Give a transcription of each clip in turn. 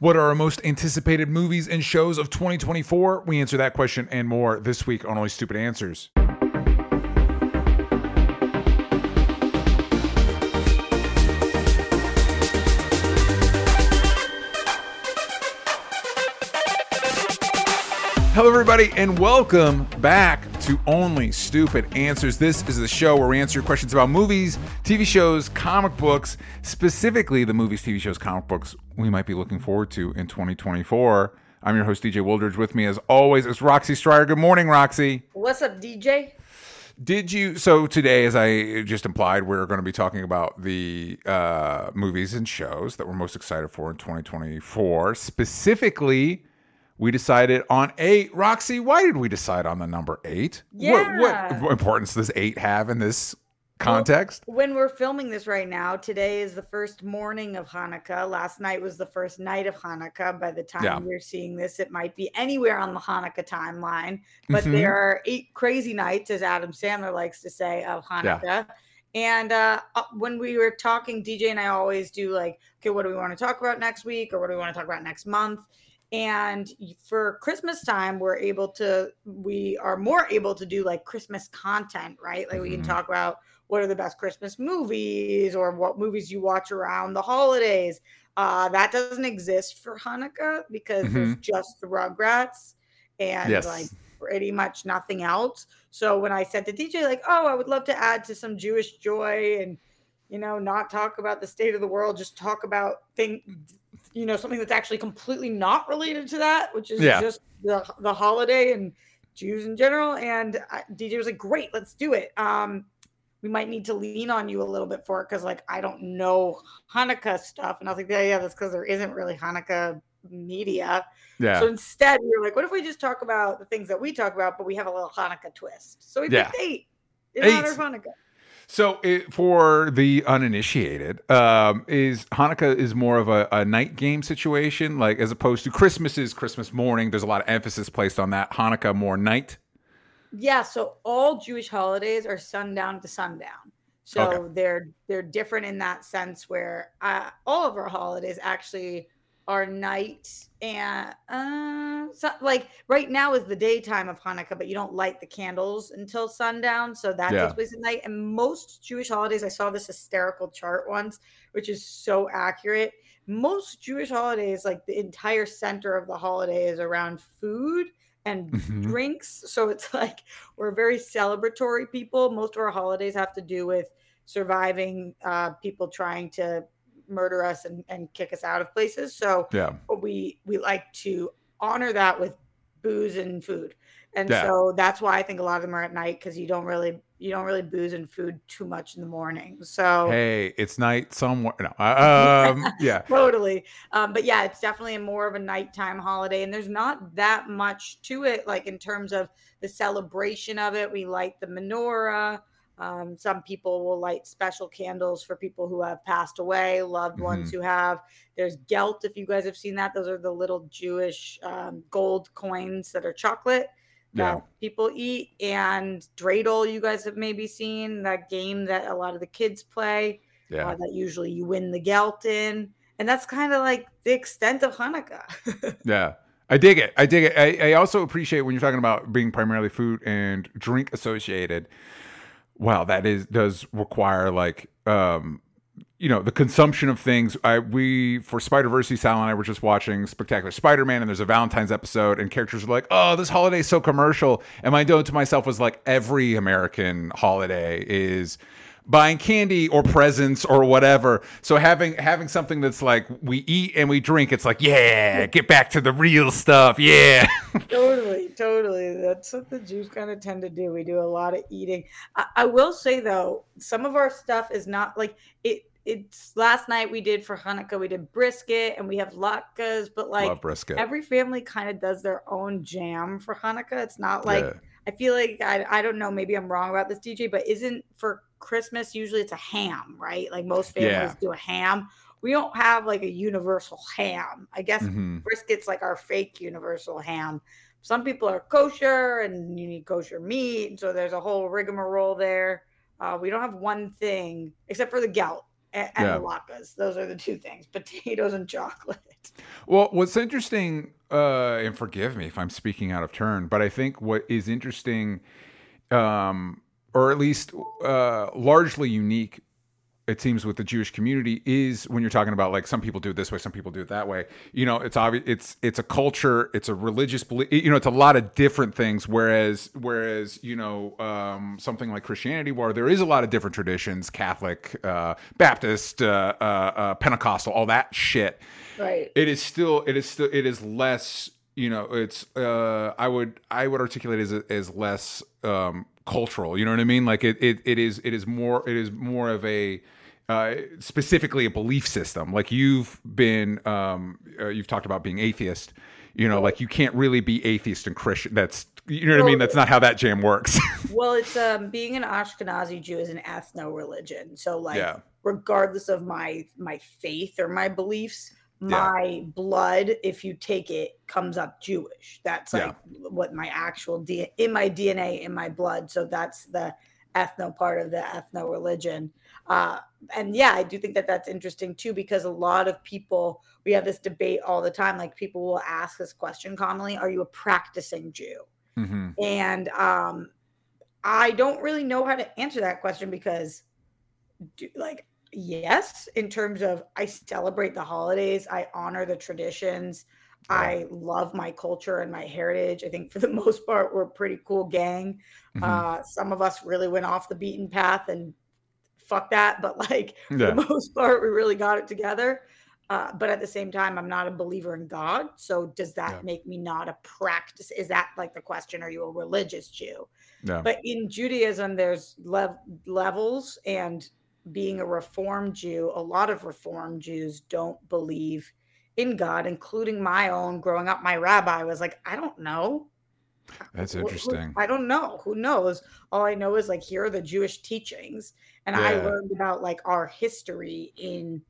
What are our most anticipated movies and shows of 2024? We answer that question and more this week on Only Stupid Answers. Hello, everybody, and welcome back to Only Stupid Answers. This is the show where we answer your questions about movies, TV shows, comic books, specifically the movies, TV shows, comic books we might be looking forward to in 2024. I'm your host, DJ Wildridge. With me, as always, is Roxy Striar. Good morning, Roxy. What's up, DJ? Did you? So today, as I just implied, we're going to be talking about the uh, movies and shows that we're most excited for in 2024. Specifically, we decided on eight. Roxy, why did we decide on the number eight? Yeah. What, what importance does eight have in this context? Well, when we're filming this right now, today is the first morning of Hanukkah. Last night was the first night of Hanukkah. By the time Yeah. you're seeing this, it might be anywhere on the Hanukkah timeline. But Mhm. there are eight crazy nights, as Adam Sandler likes to say, of Hanukkah. Yeah. And uh, uh, when we were talking, DJ and I always do like, okay, what do we want to talk about next week, or what do we want to talk about next month? And for Christmas time, we're able to, we are more able to do like Christmas content, right? Like we can Mhm. talk about what are the best Christmas movies or what movies you watch around the holidays. Uh, that doesn't exist for Hanukkah because there's just the Rugrats and Yes. like pretty much nothing else. So when I said to DJ, like, oh, I would love to add to some Jewish joy and, you know, not talk about the state of the world, just talk about thing, you know, something that's actually completely not related to that, which is Yeah. just the the holiday and Jews in general. And I, DJ was like, great, let's do it. Um, we might need to lean on you a little bit for it because, like, I don't know Hanukkah stuff. And I was like, yeah, yeah, that's because there isn't really Hanukkah media. yeah. So instead, we were like, what if we just talk about the things that we talk about, but we have a little Hanukkah twist? So we Yeah. picked eight in Eight. honor of Hanukkah. So, it, for the uninitiated, um, is Hanukkah is more of a, a night game situation, like as opposed to Christmas is Christmas morning. There's a lot of emphasis placed on that. Hanukkah more night. Yeah, so all Jewish holidays are sundown to sundown. So Okay. they're they're different in that sense where uh, all of our holidays actually are night and uh so, like right now is the daytime of Hanukkah, but you don't light the candles until sundown, so that Yeah. takes place at night. And most Jewish holidays, I saw this hysterical chart once, which is so accurate. Most Jewish holidays, like the entire center of the holiday, is around food and Mhm. drinks. So it's like we're very celebratory people. Most of our holidays have to do with surviving uh, people trying to murder us and, and kick us out of places. So Yeah. we we like to honor that with booze and food. And Yeah. so that's why I think a lot of them are at night because you don't really you don't really booze and food too much in the morning. So Hey, it's night somewhere. No. Um, yeah. totally. Um, but yeah, it's definitely more of a nighttime holiday, and there's not that much to it, like in terms of the celebration of it. We light the menorah. Um, some people will light special candles for people who have passed away, loved ones who have. There's gelt, if you guys have seen that. Those are the little Jewish um, gold coins that are chocolate that Yeah. people eat. And dreidel, you guys have maybe seen that game that a lot of the kids play Yeah. uh, that usually you win the gelt in. And that's kind of like the extent of Hanukkah. Yeah. I dig it. I dig it. I, I also appreciate when you're talking about being primarily food and drink associated. Wow, that is does require like um you know the consumption of things. I we for Spider Verse, Sal and I were just watching Spectacular Spider Man, and there's a Valentine's episode, and characters are like, "Oh, this holiday is so commercial," and my note to myself was like, "Every American holiday is." Buying candy or presents or whatever. So having having something that's like we eat and we drink, it's like, yeah, get back to the real stuff. Yeah. totally, totally. That's what the Jews kind of tend to do. We do a lot of eating. I, I will say though, some of our stuff is not like it. It's last night we did for Hanukkah. We did brisket and we have latkes, but like every family kind of does their own jam for Hanukkah. It's not like Yeah. I feel like I, I don't know, maybe I'm wrong about this, DJ, but isn't for Christmas usually it's a ham, right? Like most families Yeah. do a ham. We don't have like a universal ham. I guess Mhm. brisket's like our fake universal ham. Some people are kosher and you need kosher meat. And so there's a whole rigmarole there. Uh, we don't have one thing except for the gelt. and, and yeah. latkes. Those are the two things: potatoes and chocolate. Well, what's interesting, uh, and forgive me if I'm speaking out of turn, but I think what is interesting, um, or at least uh, largely unique it seems with the Jewish community is when you're talking about like some people do it this way, some people do it that way. You know, it's obvious. It's it's a culture. It's a religious belief. You know, it's a lot of different things. Whereas whereas you know um, something like Christianity, where there is a lot of different traditions, Catholic, uh, Baptist, uh, uh, uh Pentecostal, all that shit. Right. It is still. It is still. It is less. You know, it's. Uh, I would. I would articulate as as less um, cultural. You know what I mean? Like it. It, it is. It is more. It is more of a uh, specifically a belief system. Like you've been, um, uh, you've talked about being atheist. You know, like you can't really be atheist and Christian. That's you know what well, I mean. That's not how that jam works. well, it's um, being an Ashkenazi Jew is an ethno religion. So like, yeah. regardless of my my faith or my beliefs, my yeah. blood, if you take it, comes up Jewish. That's like yeah. what my actual D- in my DNA in my blood. So that's the ethno part of the ethno religion. Uh, and yeah, I do think that that's interesting too, because a lot of people, we have this debate all the time. Like people will ask this question commonly Are you a practicing Jew? Mm-hmm. And um, I don't really know how to answer that question because, do, like, yes, in terms of I celebrate the holidays, I honor the traditions. Yeah. I love my culture and my heritage. I think for the most part, we're a pretty cool gang. Mm-hmm. Uh, some of us really went off the beaten path and fuck that. But like yeah. for the most part, we really got it together. Uh, but at the same time, I'm not a believer in God. So does that yeah. make me not a practice? Is that like the question? Are you a religious Jew? But in Judaism, there's lev- levels, and being a Reformed Jew, a lot of Reformed Jews don't believe in God, including my own. Growing up, my rabbi was like, I don't know. That's interesting. I don't know. Who knows? All I know is like here are the Jewish teachings, and yeah. I learned about like our history in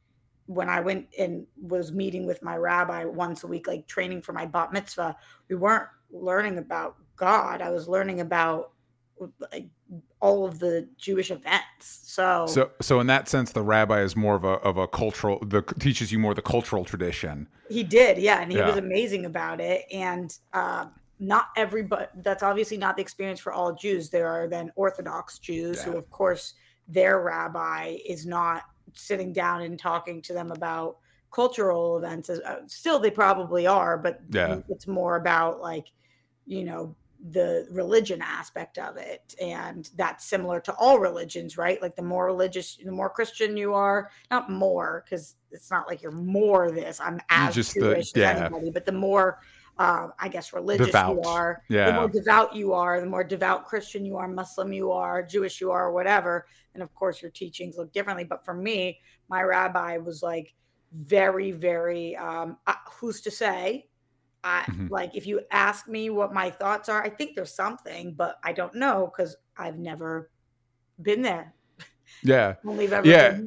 when I went and was meeting with my rabbi once a week, like training for my bat mitzvah. We weren't learning about God. I was learning about like all of the Jewish events. So, so, so in that sense, the rabbi is more of a of a cultural. The teaches you more the cultural tradition. He did, yeah, and he yeah. was amazing about it. And uh, not everybody that's obviously not the experience for all Jews. There are then Orthodox Jews yeah. who, of course, their rabbi is not sitting down and talking to them about cultural events. Uh, still, they probably are, but yeah. it's more about like, you know, the religion aspect of it and that's similar to all religions right like the more religious the more christian you are not more because it's not like you're more this i'm as just Jewish the, yeah. as anybody but the more uh, I guess, religious devout. you are, yeah. the more devout you are, the more devout Christian you are, Muslim you are, Jewish you are, whatever. And of course, your teachings look differently. But for me, my rabbi was like very, very, um, uh, who's to say? I, mm-hmm. Like, if you ask me what my thoughts are, I think there's something, but I don't know because I've never been there. Yeah. Yeah.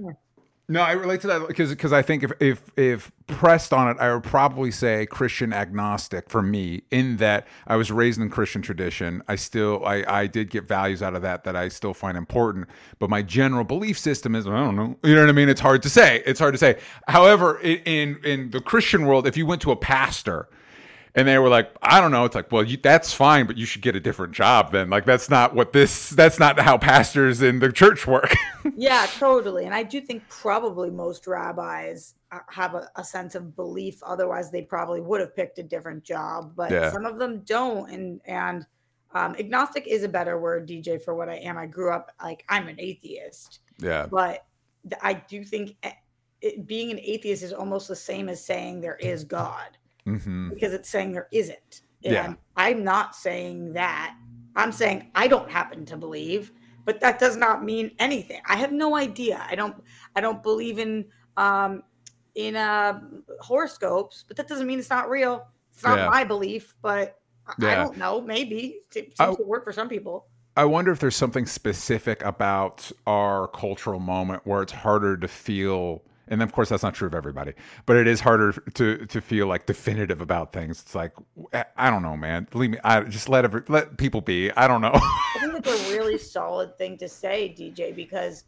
No, I relate to that because because I think if if if pressed on it, I would probably say Christian agnostic for me. In that I was raised in Christian tradition, I still I I did get values out of that that I still find important. But my general belief system is I don't know. You know what I mean? It's hard to say. It's hard to say. However, in in the Christian world, if you went to a pastor and they were like i don't know. It's like well you, that's fine but you should get a different job then. Like that's not what this that's not how pastors in the church work. Yeah totally. And i do think probably most rabbis have a, a, sense of belief. Otherwise they probably would have picked a different job but yeah. some of them don't. And and um, agnostic is a better word dj for what i am. I grew up like i'm an atheist. Yeah. But i do think eh, it, being an atheist is almost the same as saying there is god mm-hmm. because it's saying there isn't. And yeah. I'm not saying that. I'm saying I don't happen to believe, but that does not mean anything. I have no idea. I don't. I don't believe in um, in uh, horoscopes, but that doesn't mean it's not real. It's not yeah. my belief, but yeah. I don't know. Maybe it seems I, to work for some people. I wonder if there's something specific about our cultural moment where it's harder to feel and of course that's not true of everybody but it is harder to to feel like definitive about things it's like i don't know man leave me i just let every let people be i don't know i think it's a really solid thing to say dj because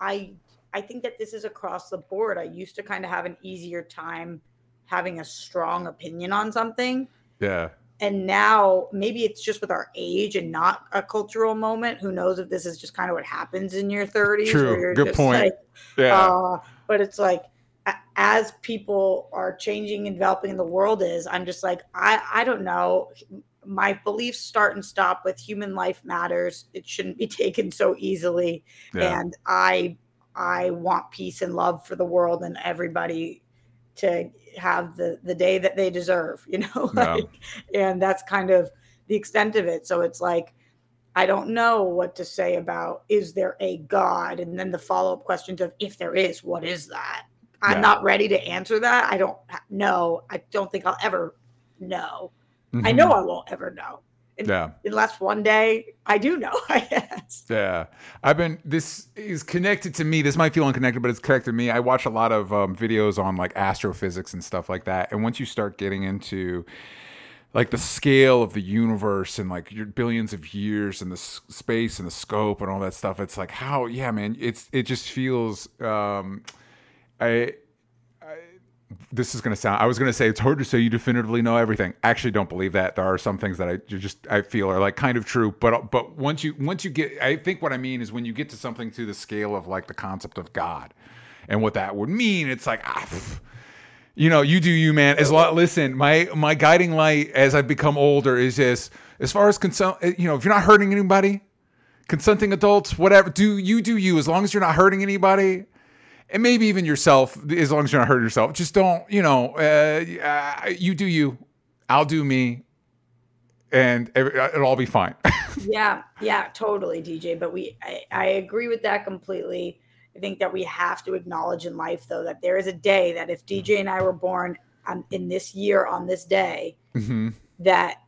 i I think that this is across the board. I used to kind of have an easier time having a strong opinion on something. Yeah. And now maybe it's just with our age and not a cultural moment. Who knows if this is just kind of what happens in your 30s? True. Good point. like, Yeah. uh, but it's like as people are changing and developing in the world is, I'm just like, I, I don't know. My beliefs start and stop with human life matters. It shouldn't be taken so easily. yeah. And I I want peace and love for the world and everybody to have the the day that they deserve, you know? Yeah. like and that's kind of the extent of it. So it's like I don't know what to say about is there a God? And then the follow up questions of if there is, what is that? I'm Yeah. not ready to answer that. I don't know. I don't think I'll ever know. I Mhm. know I won't ever know. Yeah. Unless one day I do know, I guess. Yeah, I've been. This is connected to me. This might feel unconnected, but it's connected to me. I watch a lot of um, videos on like astrophysics and stuff like that. And once you start getting into like the scale of the universe and like your billions of years and the s- space and the scope and all that stuff, it's like how yeah, man. It's it just feels. Um, I this is going to sound i was going to say it's hard to say you definitively know everything I actually don't believe that there are some things that i just i feel are like kind of true but but once you once you get i think what i mean is when you get to something to the scale of like the concept of god and what that would mean it's like ah, you know you do you man as long listen my my guiding light as i've become older is just as far as consent eh, you know if you're not hurting anybody consenting adults whatever do you do you as long as you're not hurting anybody and maybe even yourself, as long as you're not hurting yourself. Just don't, you know, uh, you do you, I'll do me, and it'll all be fine. yeah yeah totally dj but we I, I agree with that completely i think that we have to acknowledge in life though that there is a day that if dj and i were born on, in this year on this day hmm that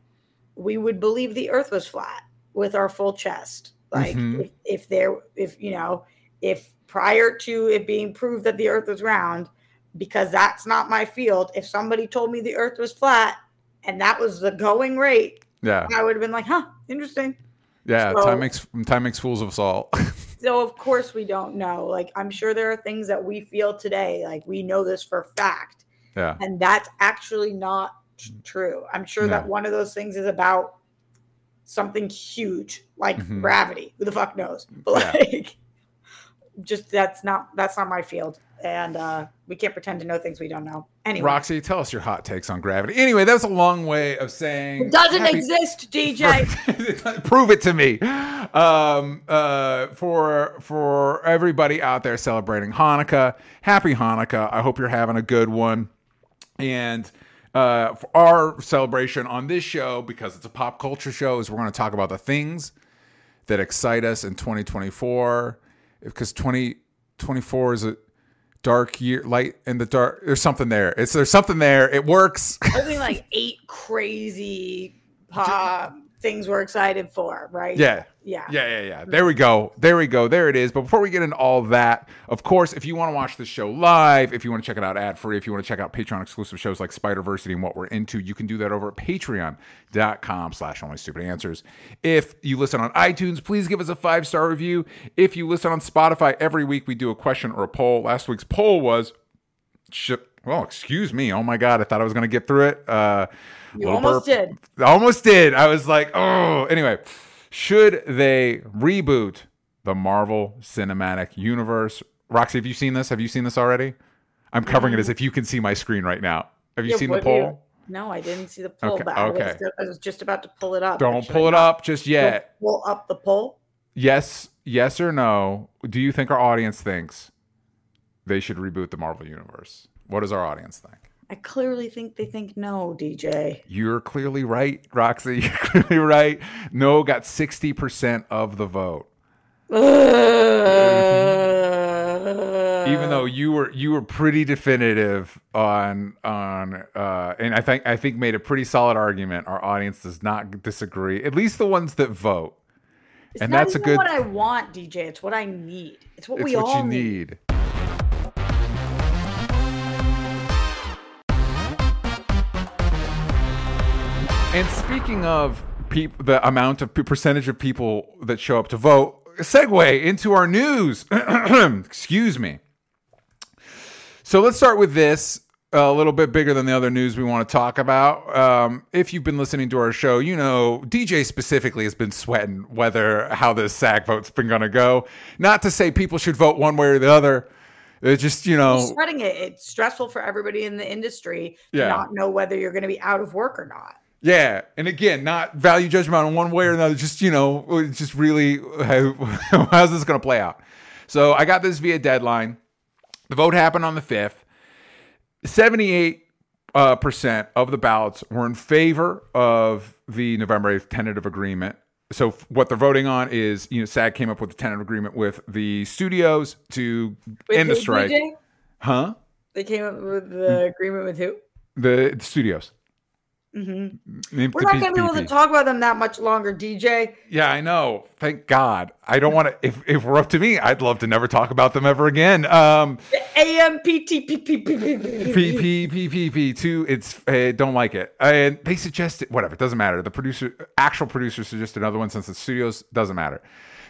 we would believe the earth was flat with our full chest like Mhm. if, if there if you know if prior to it being proved that the earth was round because that's not my field if somebody told me the earth was flat and that was the going rate Yeah, i would have been like huh interesting yeah. So- time makes time makes fools of us all. So of course we don't know. Like I'm sure there are things that we feel today, like we know this for a fact, yeah, and that's actually not true. I'm sure that one of those things is about something huge, like Mhm. gravity. Who the fuck knows? But Yeah. like, just that's not that's not my field, and uh, we can't pretend to know things we don't know. Anyway, Roxy, tell us your hot takes on gravity. Anyway, that's a long way of saying it doesn't happy- exist, DJ. Prove it to me. Um, uh, for for everybody out there celebrating Hanukkah, happy Hanukkah. I hope you're having a good one. And uh, for our celebration on this show, because it's a pop culture show, is we're going to talk about the things that excite us in 2024. Because 2024 is a dark year, light in the dark. There's something there. It's there's something there. It works. Only like eight crazy pop things we're excited for, right? yeah. Yeah. Yeah, yeah, yeah. There we go. There we go. There it is. But before we get into all that, of course, if you want to watch the show live, if you want to check it out ad free, if you want to check out Patreon exclusive shows like Spider-Versity and what we're into, you can do that over at patreon.com slash only stupid answers. If you listen on iTunes, please give us a five star review. If you listen on Spotify, every week we do a question or a poll. Last week's poll was. Well, excuse me. Oh my God. I thought I was going to get through it. Uh, You almost burp. did. I almost did. I was like, oh. Anyway, should they reboot the Marvel Cinematic Universe? Roxy, have you seen this? Have you seen this already? I'm covering it as if you can see my screen right now. Have you Yeah, seen the do you- poll? No, I didn't see the poll, Okay, but I was, okay. I was just about to pull it up. Don't pull it up just yet. Pull up the poll. Yes, yes or no? Do you think our audience thinks they should reboot the Marvel Universe? What does our audience think? I clearly think they think no, DJ. You're clearly right, Roxy. You're clearly right. No got 60% of the vote. even though you were you were pretty definitive on on uh and I think I think made a pretty solid argument our audience does not disagree at least the ones that vote it's and not that's a good- what I want, DJ. It's what I need. It's what it's we what all you need and speaking of peop- the amount of percentage of people that show up to vote segue into our news. Excuse me. So let's start with this a little bit bigger than the other news we want to talk about. Um, if you've been listening to our show, you know DJ specifically has been sweating whether how this SAG vote's been going to go. Not to say people should vote one way or the other. It's just you know sweating it. It's stressful for everybody in the industry to Yeah. not know whether you're going to be out of work or not. Yeah, and again, not value judgment on one way or another. Just you know, just really how, how's this going to play out? So I got this via deadline. The vote happened on the fifth. Seventy-eight uh, percent of the ballots were in favor of the November eighth tentative agreement. So f- what they're voting on is, you know, SAG came up with a tentative agreement with the studios to end the strike. DJ? Huh? They came up with the agreement with who? The, the studios. Hmm We're not going to be able to talk about them that much longer, DJ. Yeah, I know. Thank God. I don't want to. If if we're up to me, I'd love to never talk about them ever again. Um, AMPTPPPP. P P P P two. It's I don't like it. And they suggested whatever. It doesn't matter. The producer, actual producer, suggested another one since the studios doesn't matter.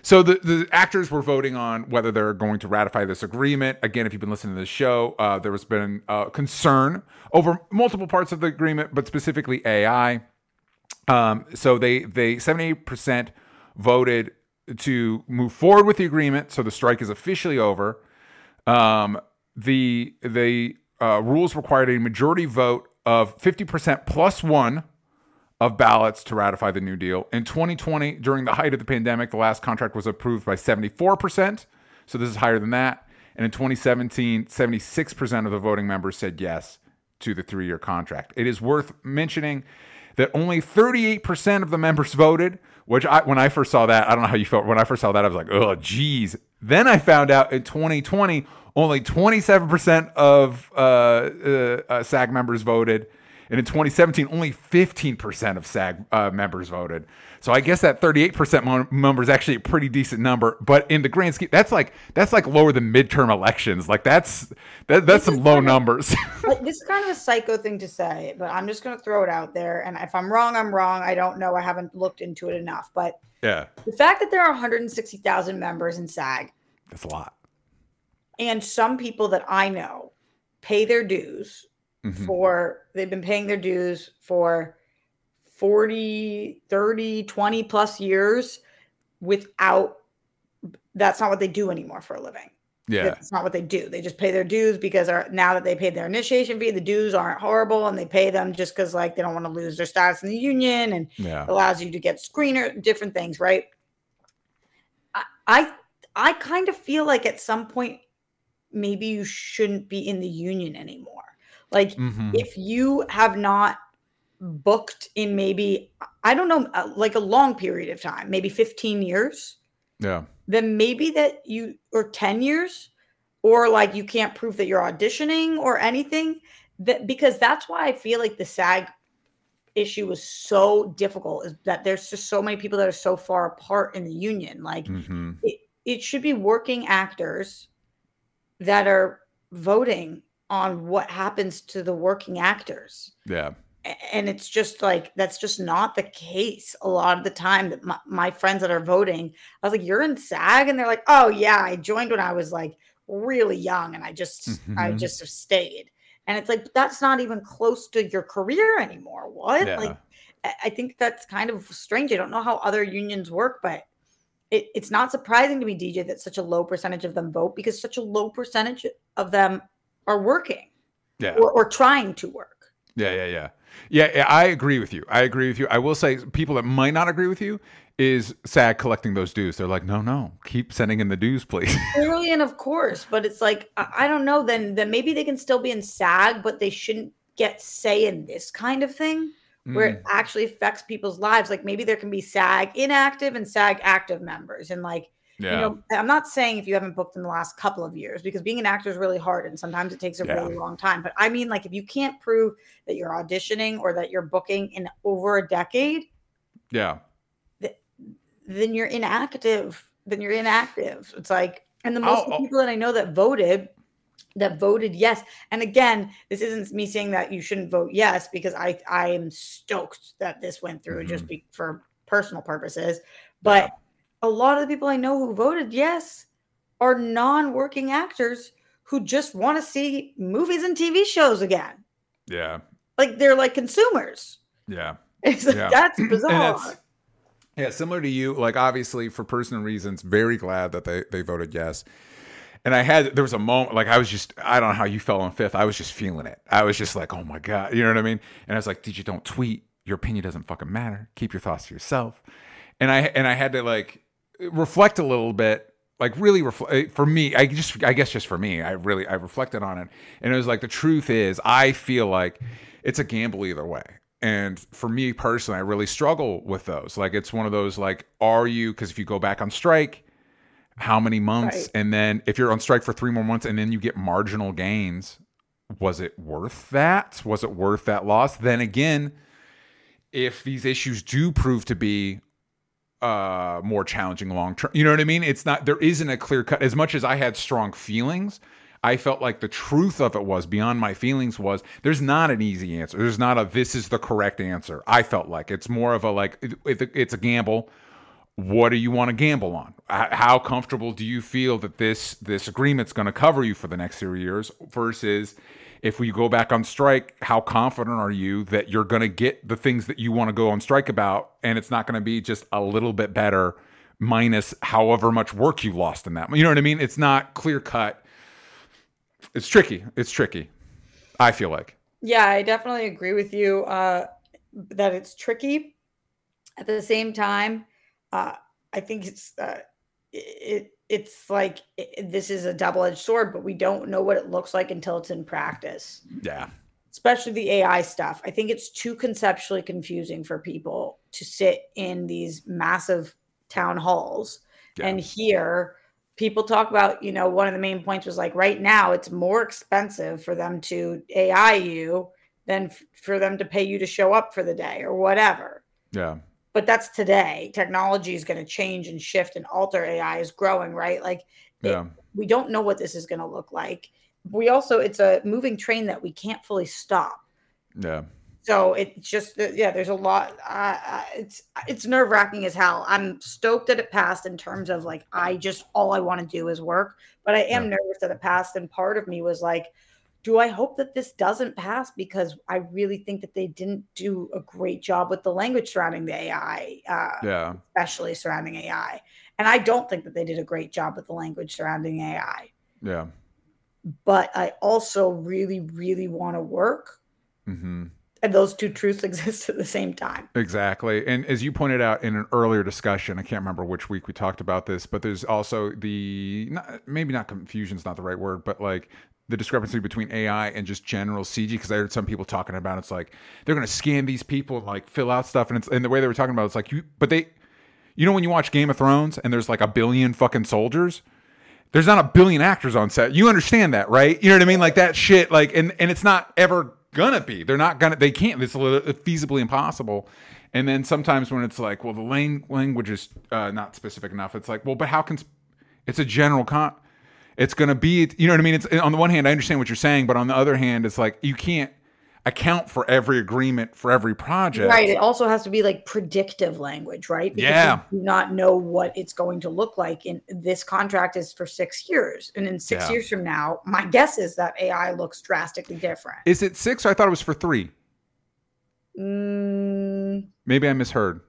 So the the actors were voting on whether they're going to ratify this agreement. Again, if you've been listening to this show, uh, there has been uh, concern over multiple parts of the agreement, but specifically AI. Um, so they they seventy eight percent voted to move forward with the agreement. So the strike is officially over. Um, the the uh, rules required a majority vote of fifty percent plus one of ballots to ratify the New Deal. In 2020, during the height of the pandemic, the last contract was approved by 74%. So this is higher than that. And in 2017, 76% of the voting members said yes to the three year contract. It is worth mentioning that only 38% of the members voted, which I, when I first saw that, I don't know how you felt. When I first saw that, I was like, oh, geez. Then I found out in 2020, only 27% of uh, uh, uh, SAG members voted. And in 2017, only 15% of SAG uh, members voted. So I guess that 38% mo- number is actually a pretty decent number. But in the grand scheme, that's like that's like lower than midterm elections. Like that's that, that's some low numbers. Like, this is kind of a psycho thing to say, but I'm just going to throw it out there. And if I'm wrong, I'm wrong. I don't know. I haven't looked into it enough. But yeah, the fact that there are 160,000 members in SAG that's a lot. and some people that I know pay their dues Mhm. for, they've been paying their dues for 40, 30, 20 plus years without, that's not what they do anymore for a living. Yeah, That's not what they do. They just pay their dues because are, now that they paid their initiation fee, the dues aren't horrible, and they pay them just because like they don't want to lose their status in the union, and yeah, allows you to get screener, different things, right? I, I I kind of feel like at some point maybe you shouldn't be in the union anymore. Like Mhm. if you have not booked in maybe I don't know uh, like a long period of time, maybe 15 years, yeah, then maybe that you or 10 years or like you can't prove that you're auditioning or anything that because that's why I feel like the SAG issue was so difficult is that there's just so many people that are so far apart in the union. Like hmm it, it should be working actors that are voting on what happens to the working actors. Yeah, and it's just like that's just not the case a lot of the time that my, my friends that are voting i was like you're in sag? And they're like oh yeah i joined when i was like really young and i just i Mhm. just have stayed. And it's like that's not even close to your career anymore. What? Yeah. like I- i think that's kind of strange. I don't know how other unions work but it, it's not surprising to me dj that such a low percentage of them vote because such a low percentage of them are working yeah. or, or trying to work Yeah, yeah, yeah. Yeah, yeah, I agree with you. I agree with you. I will say people that might not agree with you is SAG collecting those dues. They're like, no, no, keep sending in the dues, please. Clearly and of course, but it's like I, don't know. Then then maybe they can still be in SAG, but they shouldn't get say in this kind of thing where Mm. it actually affects people's lives. Like maybe there can be SAG inactive and SAG active members, and like yeah, you know, I'm not saying if you haven't booked in the last couple of years because being an actor is really hard and sometimes it takes a Yeah. really long time. But I mean, like if you can't prove that you're auditioning or that you're booking in over a decade, yeah, then you're inactive. Then you're inactive. It's like, and the most people that I know that voted, that voted yes. And again, this isn't me saying that you shouldn't vote yes because I I am stoked that this went through just Mhm. be, for personal purposes. But a lot of the people I know who voted yes are non-working actors who just want to see movies and TV shows again. Yeah. Like they're like consumers. Yeah. It's like, Yeah. that's bizarre. that's- Yeah, similar to you, like obviously for personal reasons, very glad that they they voted yes. And I had there was a moment like I was just I don't know how you fell on fifth. I was just feeling it. I was just like, oh my god, you know what I mean? And I was like, DJ, don't tweet. Your opinion doesn't fucking matter. Keep your thoughts to yourself. And I and I had to like reflect a little bit, like really reflect eh, for me. I just I guess just for me, I really I reflected on it, and it was like the truth is I feel like it's a gamble either way. And for me personally, I really struggle with those. Like it's one of those like, are you? Because if you go back on strike, how many months? Right. And then if you're on strike for three more months, and then you get marginal gains, was it worth that? Was it worth that loss? Then again, if these issues do prove to be uh more challenging long term. You know what i mean? It's not there isn't a clear cut. As much as i had strong feelings i felt like the truth of it was beyond my feelings was there's not an easy answer. There's not a this is the correct answer i felt like. It's more of a like it, it- it's a gamble. What do you want to gamble on? How comfortable do you feel that this this agreement's going to cover you for the next three years versus if we go back on strike how confident are you that you're going to get the things that you want to go on strike about? And it's not going to be just a little bit better minus however much work you lost in that. You know what i mean? It's not clear cut. It's tricky. It's tricky. I feel like. Yeah, I definitely agree with you uh, that it's tricky. At the same time, uh, I think it's uh, it it's like it, this is a double edged sword, but we don't know what it looks like until it's in practice. yeah Especially the AI stuff. I think it's too conceptually confusing for people to sit in these massive town halls Yeah. and hear people talk about, you know, one of the main points was like right now it's more expensive for them to AI you than f- for them to pay you to show up for the day or whatever. yeah But that's today. Technology is going to change and shift and alter. AI is growing, right? Like it- we don't know what this is going to look like. We also, it's a moving train that we can't fully stop. yeah So it's just yeah, there's a lot. Uh, uh, it's it's nerve wracking as hell. I'm stoked that it passed in terms of like I just all I want to do is work, but I am Yeah. nervous that it passed. And part of me was like, do I hope that this doesn't pass because I really think that they didn't do a great job with the language surrounding the AI, uh, yeah especially surrounding AI. And I don't think that they did a great job with the language surrounding AI. yeah But I also really, really want to work, mm-hmm and those two truths exist at the same time. Exactly. And as you pointed out in an earlier discussion, I can't remember which week we talked about this, but there's also the not, maybe not confusion is not the right word, but like the discrepancy between AI and just general CG. Because I heard some people talking about it's like they're going to scan these people and like fill out stuff, and it's and the way they were talking about it, it's like you, but they, you know, when you watch Game of Thrones and there's like a billion fucking soldiers. There's not a billion actors on set. You understand that, right? You know what I mean? Like that shit, like, and and it's not ever gonna be. They're not gonna. They can't. It's feasibly impossible. And then sometimes when it's like, well, the lang- language is uh, not specific enough. It's like, well, but how can? sp- It's a general con. It's gonna be. You know what I mean? It's on the one hand, I understand what you're saying, but on the other hand, it's like you can't account for every agreement for every project. Right. It also has to be like predictive language, right? Yeah. You do not know what it's going to look like. And this contract is for six years. And in six Yeah. years from now, my guess is that AI looks drastically different. Is it six? Or I thought it was for three. Mm, Maybe I misheard.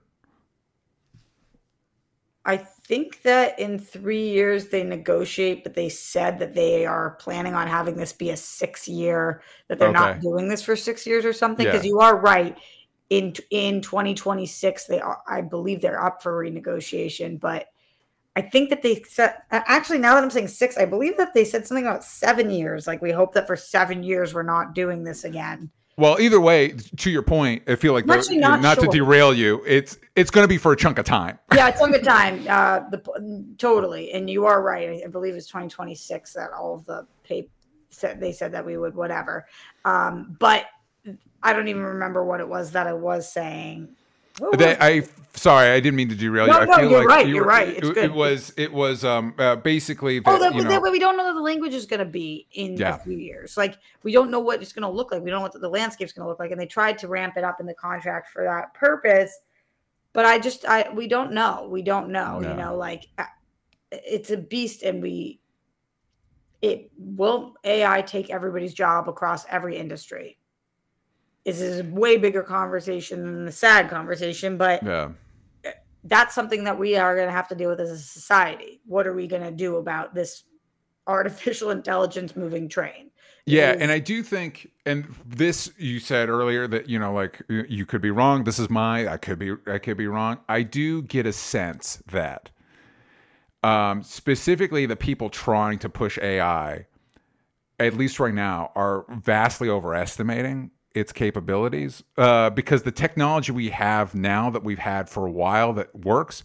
I think that in three years they negotiate, but they said that they are planning on having this be a six year, that they're not doing this for six years or something. Yeah. Because you are right. In in 2026, they are I believe they're up for renegotiation, but I think that they said actually now that I'm saying six, I believe that they said something about seven years. Like we hope that for seven years we're not doing this again. Well, either way, to your point, I feel like the- actually not to derail you, it's it's going to be for a chunk of time. yeah, it's a good time. Uh, the totally, and you are right. I, I believe it's 2026 that all of the pay said they said that we would whatever. Um, but I don't even remember what it was that I was saying. They, I sorry, I didn't mean to derail No, you. I no, feel you're like right, you you're right. It's It, good. it was it was um uh, basically that, Oh, that, you know, that way we don't know what the language is going to be in Yeah. a few years. Like we don't know what it's going to look like. We don't know what the landscape's going to look like. And they tried to ramp it up in the contract for that purpose. but I just I we don't know. We don't know. No. You know, like uh, it's a beast, and we it will AI take everybody's job across every industry. This is a way bigger conversation than the SAG conversation, but Yeah. that's something that we are going to have to deal with as a society. What are we going to do about this artificial intelligence moving train? Yeah, is- and I do think, and this you said earlier that you know, like you could be wrong. This is my, I could be, I could be wrong. I do get a sense that, um, specifically the people trying to push AI, at least right now, are vastly overestimating its capabilities uh, because the technology we have now that we've had for a while that works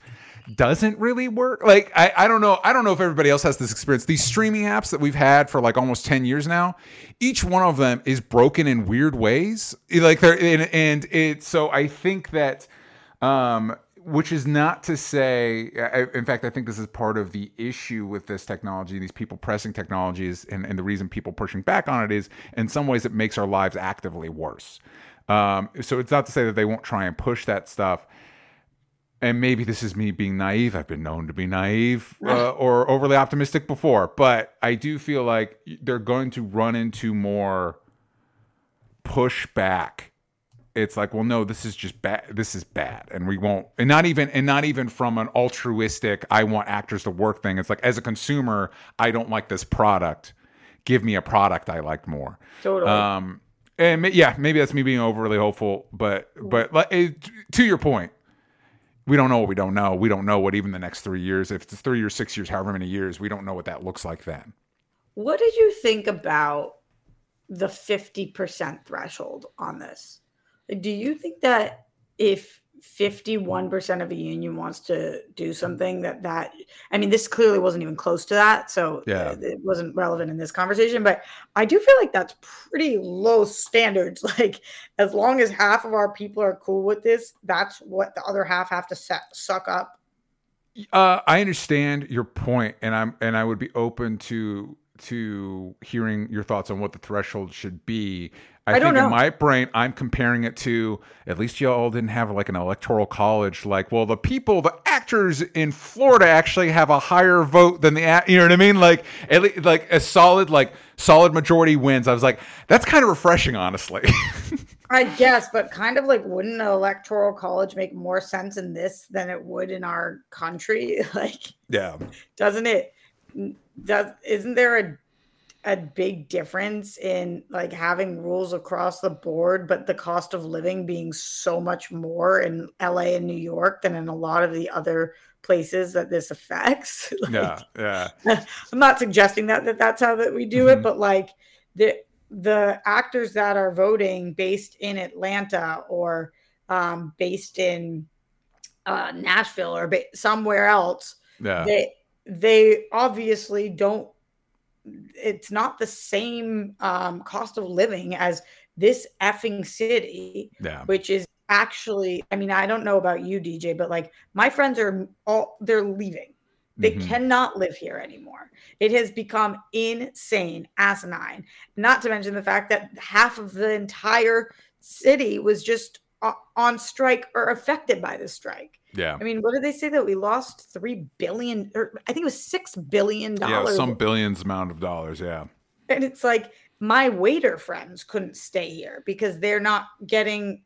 doesn't really work. Like I, I don't know. I don't know if everybody else has this experience. These streaming apps that we've had for like almost 10 years now, each one of them is broken in weird ways. Like they're and, and it so I think that um which is not to say I, in fact i think this is part of the issue with this technology these people pressing technologies and, and the reason people pushing back on it is in some ways it makes our lives actively worse. Um, so it's not to say that they won't try and push that stuff. And maybe this is me being naive. I've been known to be naive uh, or overly optimistic before. But i do feel like they're going to run into more pushback it's like well no this is just bad this is bad. And we won't and not even and not even from an altruistic i want actors to work thing. It's like as a consumer i don't like this product. Give me a product i like more. Totally. um and yeah maybe that's me being overly hopeful but but like, it, to your point we don't know what we don't know. We don't know what even the next three years if it's three or six years however many years we don't know what that looks like then. What did you think about the 50% threshold on this? Do you think that if 51% of a union wants to do something that that I mean this clearly wasn't even close to that so Yeah. it wasn't relevant in this conversation but I do feel like that's pretty low standards like as long as half of our people are cool with this that's what the other half have to set, suck up Uh, I understand your point, and I'm and I would be open to to hearing your thoughts on what the threshold should be. I, I think in my brain, I'm comparing it to at least y'all didn't have like an electoral college. Like, well, the people, the actors in Florida actually have a higher vote than the, act- you know what I mean? Like, at least, like a solid, like solid majority wins. I was like, that's kind of refreshing, honestly. I guess, but kind of like wouldn't an electoral college make more sense in this than it would in our country? Like, yeah, doesn't it? Does isn't there a a big difference in like having rules across the board, but the cost of living being so much more in LA and New York than in a lot of the other places that this affects? Like, yeah, yeah. I'm not suggesting that, that that's how that we do it, Mhm. but like the the actors that are voting based in Atlanta or um, based in uh, Nashville or ba- somewhere else, Yeah, they they obviously don't. It's not the same um, cost of living as this effing city yeah, which is actually i mean i don't know about you dj but like my friends are all they're leaving they Mhm. cannot live here anymore it has become insane asinine not to mention the fact that half of the entire city was just on strike or affected by the strike yeah. i mean what did they say that we lost 3 billion or i think it was 6 billion dollars? Yeah, some billions amount of dollars. Yeah. and it's like my waiter friends couldn't stay here because they're not getting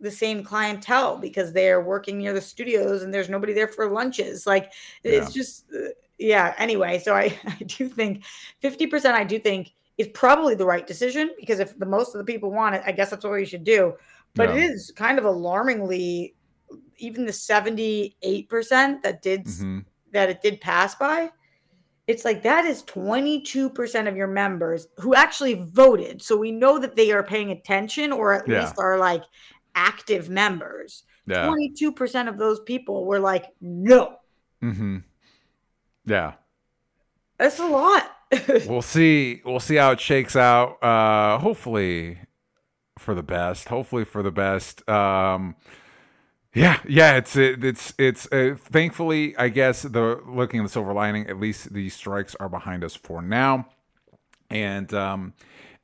the same clientele because they're working near the studios and there's nobody there for lunches. Like it's just, uh, yeah. Anyway, so I, I do think 50%, I do think is probably the right decision because if the most of the people want it, I guess that's what we should do. But it Yeah. is kind of alarmingly, even the 78% that did Mhm. that it did pass by, it's like that is 22% of your members who actually voted. So we know that they are paying attention or at Yeah. least are like active members. Yeah. 22% of those people were like, no, Mm-hmm. Yeah. that's a lot. We'll see. We'll see how it shakes out. Uh, hopefully for the best. Hopefully for the best. Um, yeah, yeah. It's it's it's. Uh, thankfully, I guess the looking at the silver lining. At least these strikes are behind us for now, and um,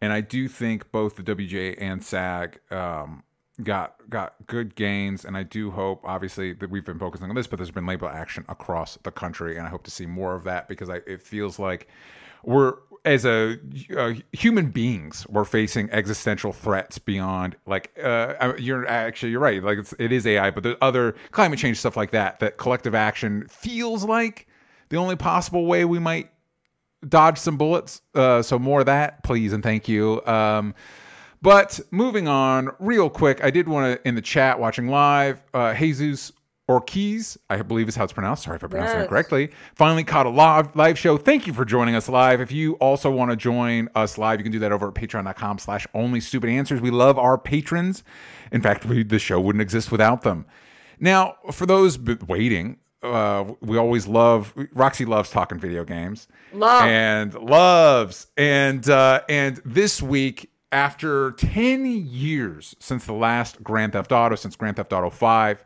and I do think both the WJ and SAG um got got good gains, and I do hope, obviously, that we've been focusing on this, but there's been labor action across the country, and I hope to see more of that because I, it feels like we're as a uh, human beings we're facing existential threats beyond like uh, you're actually you're right like it's, it is AI, but there's other climate change stuff like that that collective action feels like the only possible way we might dodge some bullets. Uh, so more of that, please and thank you. Um, but moving on, real quick, I did want to in the chat watching live. Uh, Jesus Ortiz, I believe is how it's pronounced. Sorry if I pronounced yes. that correctly. Finally caught a live live show. Thank you for joining us live. If you also want to join us live, you can do that over at patreon.com slash only stupid answers. We love our patrons. In fact, we, the show wouldn't exist without them. Now, for those waiting, uh, we always love Roxy loves talking video games. Love and loves and uh, and this week after 10 years since the last Grand Theft Auto, since Grand Theft Auto 5,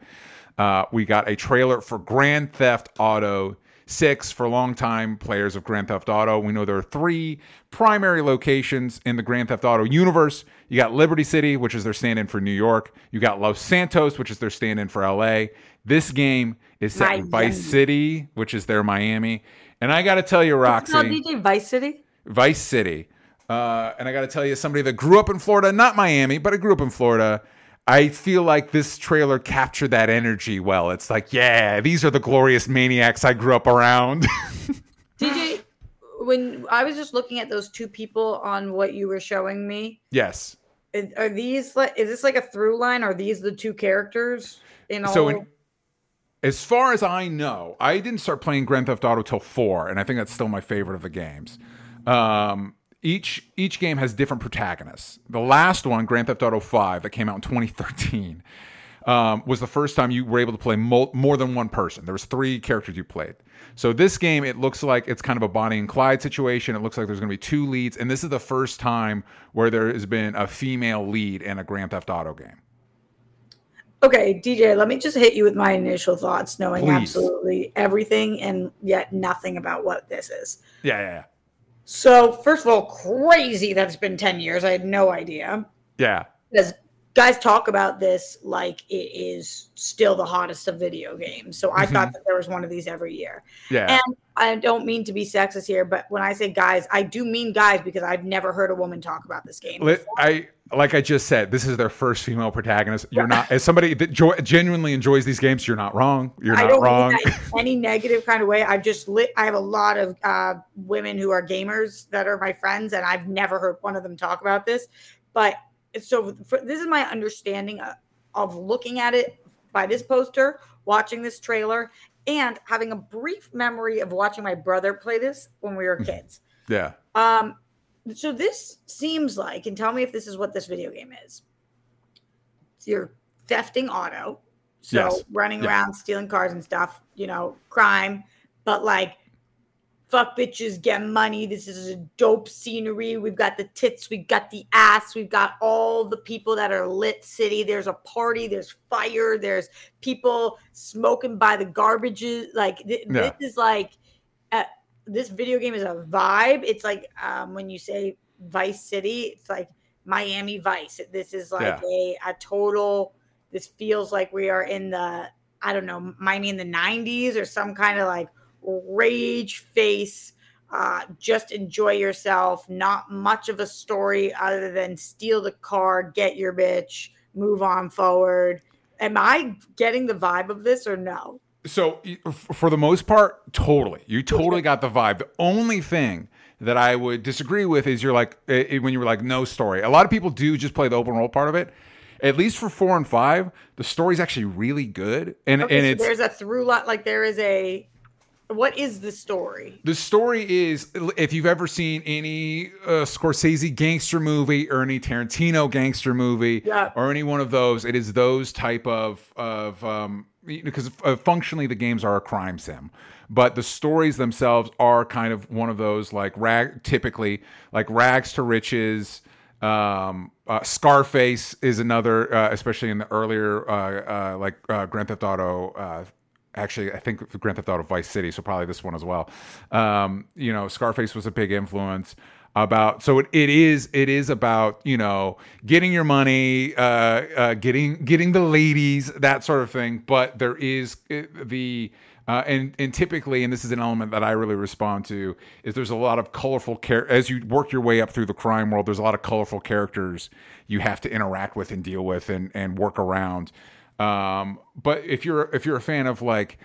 uh, we got a trailer for Grand Theft Auto 6 for longtime players of Grand Theft Auto. We know there are three primary locations in the Grand Theft Auto universe. You got Liberty City, which is their stand in for New York. You got Los Santos, which is their stand in for LA. This game is set Miami. in Vice City, which is their Miami. And I got to tell you, Roxy. DJ Vice City? Vice City. Uh, and I got to tell you, somebody that grew up in Florida, not Miami, but I grew up in Florida I feel like this trailer captured that energy well. It's like, yeah, these are the glorious maniacs I grew up around. DJ, when I was just looking at those two people on what you were showing me. Yes. Are these like is this like a through line? Are these the two characters in all? So in, as far as I know, I didn't start playing Grand Theft Auto till four, and I think that's still my favorite of the games. Um, each each game has different protagonists. The last one, Grand Theft Auto 5, that came out in 2013, um, was the first time you were able to play mo- more than one person. There was three characters you played. So this game, it looks like it's kind of a Bonnie and Clyde situation. It looks like there's going to be two leads, and this is the first time where there has been a female lead in a Grand Theft Auto game. Okay, DJ, let me just hit you with my initial thoughts, knowing Please. absolutely everything and yet nothing about what this is. Yeah, yeah, yeah. So, first of all, crazy that it's been 10 years. I had no idea. Yeah. Because guys talk about this like it is still the hottest of video games. So I mm-hmm. thought that there was one of these every year. Yeah. And I don't mean to be sexist here, but when I say guys, I do mean guys because I've never heard a woman talk about this game. I like I just said, this is their first female protagonist. You're not as somebody that jo- genuinely enjoys these games. You're not wrong. You're not I don't wrong. Mean any negative kind of way. I've just lit. I have a lot of uh, women who are gamers that are my friends, and I've never heard one of them talk about this. But so for, this is my understanding of, of looking at it by this poster, watching this trailer, and having a brief memory of watching my brother play this when we were mm-hmm. kids. Yeah. Um. So this seems like, and tell me if this is what this video game is. You're thefting auto, so yes. running around stealing cars and stuff. You know, crime, but like fuck bitches, get money. This is a dope scenery. We've got the tits, we've got the ass, we've got all the people that are lit city. There's a party, there's fire, there's people smoking by the garbages. Like th- yeah. this is like uh, this video game is a vibe. It's like um, when you say Vice City, it's like Miami Vice. This is like yeah. a a total. This feels like we are in the I don't know Miami in the '90s or some kind of like rage face. Uh, just enjoy yourself. Not much of a story other than steal the car, get your bitch, move on forward. Am I getting the vibe of this or no? So, for the most part, totally. You totally got the vibe. The only thing that I would disagree with is you're like, eh, eh, when you were like, no story. A lot of people do just play the open world part of it at least for four and five, the story's actually really good. And okay, and so it's there's a through lot like there is a what is the story? The story is if you've ever seen any uh, Scorsese gangster movie or any Tarantino gangster movie yeah. or any one of those, it is those type of of um, because uh, functionally the games are a crime sim, but the stories themselves are kind of one of those like rag typically like rags to riches. Um, uh, Scarface is another, uh, especially in the earlier uh, uh, like uh, Grand Theft Auto actually, I think Grand Theft Auto Vice City, so probably this one as well. Um, you know, Scarface was a big influence. about so it, it is it is about you know getting your money uh, uh getting getting the ladies that sort of thing but there is uh, the uh, and and typically, and this is an element that I really respond to, is there's a lot of colorful care as you work your way up through the crime world. There's a lot of colorful characters you have to interact with and deal with and and work around. Um, but if you're if you're a fan of like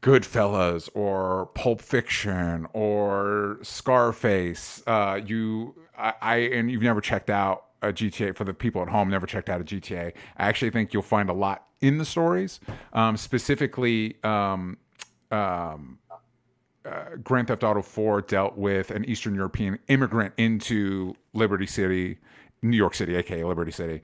Goodfellas or Pulp Fiction or Scarface, uh, you I, I and you've never checked out a GTA for the people at home never checked out a GTA. I actually think you'll find a lot in the stories, um, specifically. Um, um, uh, Grand Theft Auto 4 dealt with an Eastern European immigrant into Liberty City, New York City, aka Liberty City.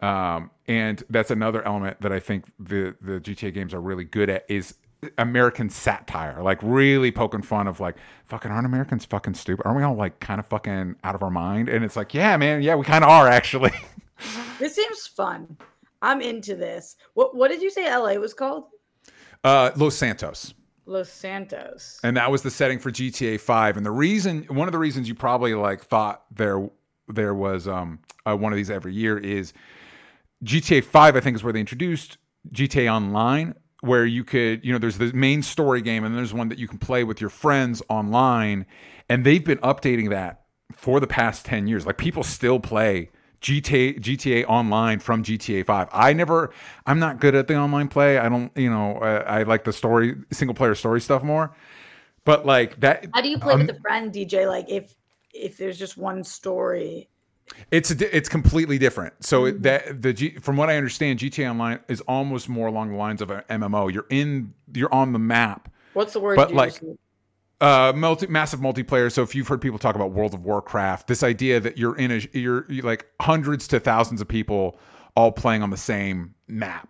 Um, and that's another element that I think the the GTA games are really good at is American satire, like really poking fun of like fucking aren't Americans fucking stupid? Aren't we all like kind of fucking out of our mind? And it's like, yeah, man, yeah, we kind of are actually. this seems fun. I'm into this. What what did you say LA was called? Uh, Los Santos. Los Santos. And that was the setting for GTA 5. And the reason one of the reasons you probably like thought there there was um uh, one of these every year is GTA 5 I think is where they introduced GTA Online where you could, you know, there's the main story game and there's one that you can play with your friends online. And they've been updating that for the past 10 years. Like people still play GTA GTA online from GTA 5. I never I'm not good at the online play. I don't, you know, I, I like the story single player story stuff more. But like that How do you play um, with a friend, DJ? Like if if there's just one story it's a, it's completely different. So mm-hmm. that the G, from what I understand, GTA Online is almost more along the lines of an MMO. You're in, you're on the map. What's the word? But like, uh, multi massive multiplayer. So if you've heard people talk about World of Warcraft, this idea that you're in a, you're, you're like hundreds to thousands of people all playing on the same map.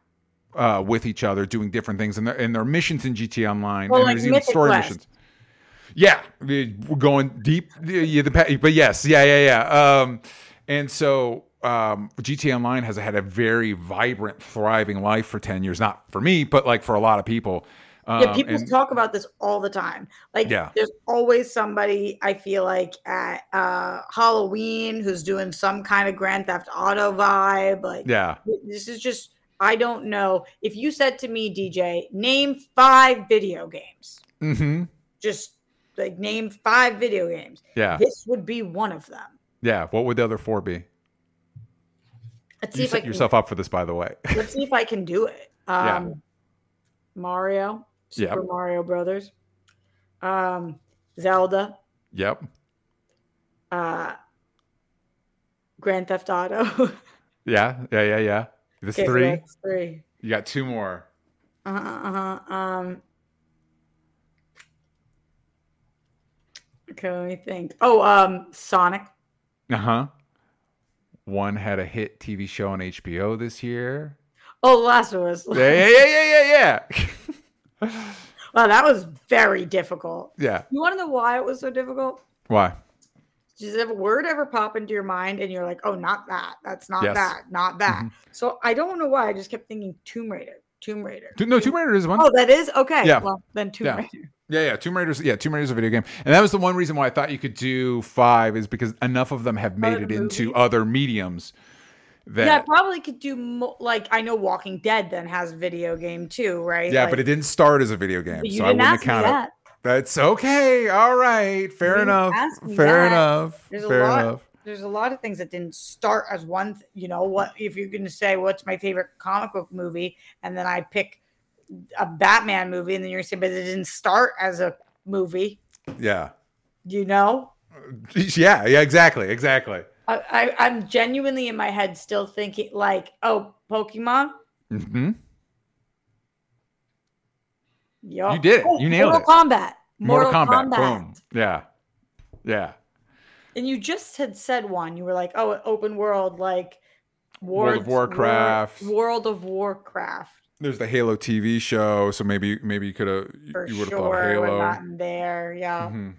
Uh, with each other, doing different things, and there, and there are missions in GTA Online, well, and like there's even story missions. Yeah, we're going deep. Yeah, the, but yes, yeah, yeah, yeah. Um, and so um, GTA Online has had a very vibrant, thriving life for 10 years. Not for me, but like for a lot of people. Um, yeah, people and, talk about this all the time. Like, yeah. there's always somebody I feel like at uh, Halloween who's doing some kind of Grand Theft Auto vibe. Like, yeah, this is just I don't know. If you said to me, DJ, name five video games, mm-hmm. just like name five video games. Yeah, this would be one of them. Yeah. What would the other four be? Let's see you if I can, yourself up for this, by the way. let's see if I can do it. Um, yeah. Mario, Super yep. Mario Brothers, um, Zelda. Yep. Uh, Grand Theft Auto. yeah, yeah, yeah, yeah. This okay, three. three. You got two more. Uh huh. Uh-huh. Um. Okay, let me think. Oh, um, Sonic. Uh huh. One had a hit TV show on HBO this year. Oh, The Last of Us. yeah, yeah, yeah, yeah, yeah, yeah. wow, that was very difficult. Yeah. You want to know why it was so difficult? Why? Does a word ever pop into your mind and you're like, oh, not that. That's not yes. that. Not that. Mm-hmm. So I don't know why. I just kept thinking Tomb Raider. Tomb Raider. No, Tomb Raider is one. Oh, that is okay. Yeah. Well, then Tomb yeah. Raider. Yeah, yeah. Tomb Raider's yeah, Tomb Raider's a video game, and that was the one reason why I thought you could do five is because enough of them have made it into other mediums. That, yeah, probably could do mo- like I know Walking Dead then has video game too, right? Yeah, like, but it didn't start as a video game, so I wouldn't count it. That's okay. All right, fair enough. Fair that. enough. There's fair a lot, enough. There's a lot of things that didn't start as one. Th- you know what? If you're going to say what's my favorite comic book movie, and then I pick a Batman movie, and then you're saying, but it didn't start as a movie. Yeah. You know? Yeah, yeah, exactly, exactly. I, I am genuinely in my head still thinking like, oh, Pokemon. Mm-hmm. Yep. You did it. Oh, you nailed Mortal it. Kombat. Mortal, Mortal Kombat. Kombat. Boom. Yeah. Yeah. And you just had said one. You were like, oh, open world, like World of Warcraft. World of Warcraft. There's the Halo TV show, so maybe maybe you could have you would have sure, thought Halo. Not there, yeah. Mm-hmm.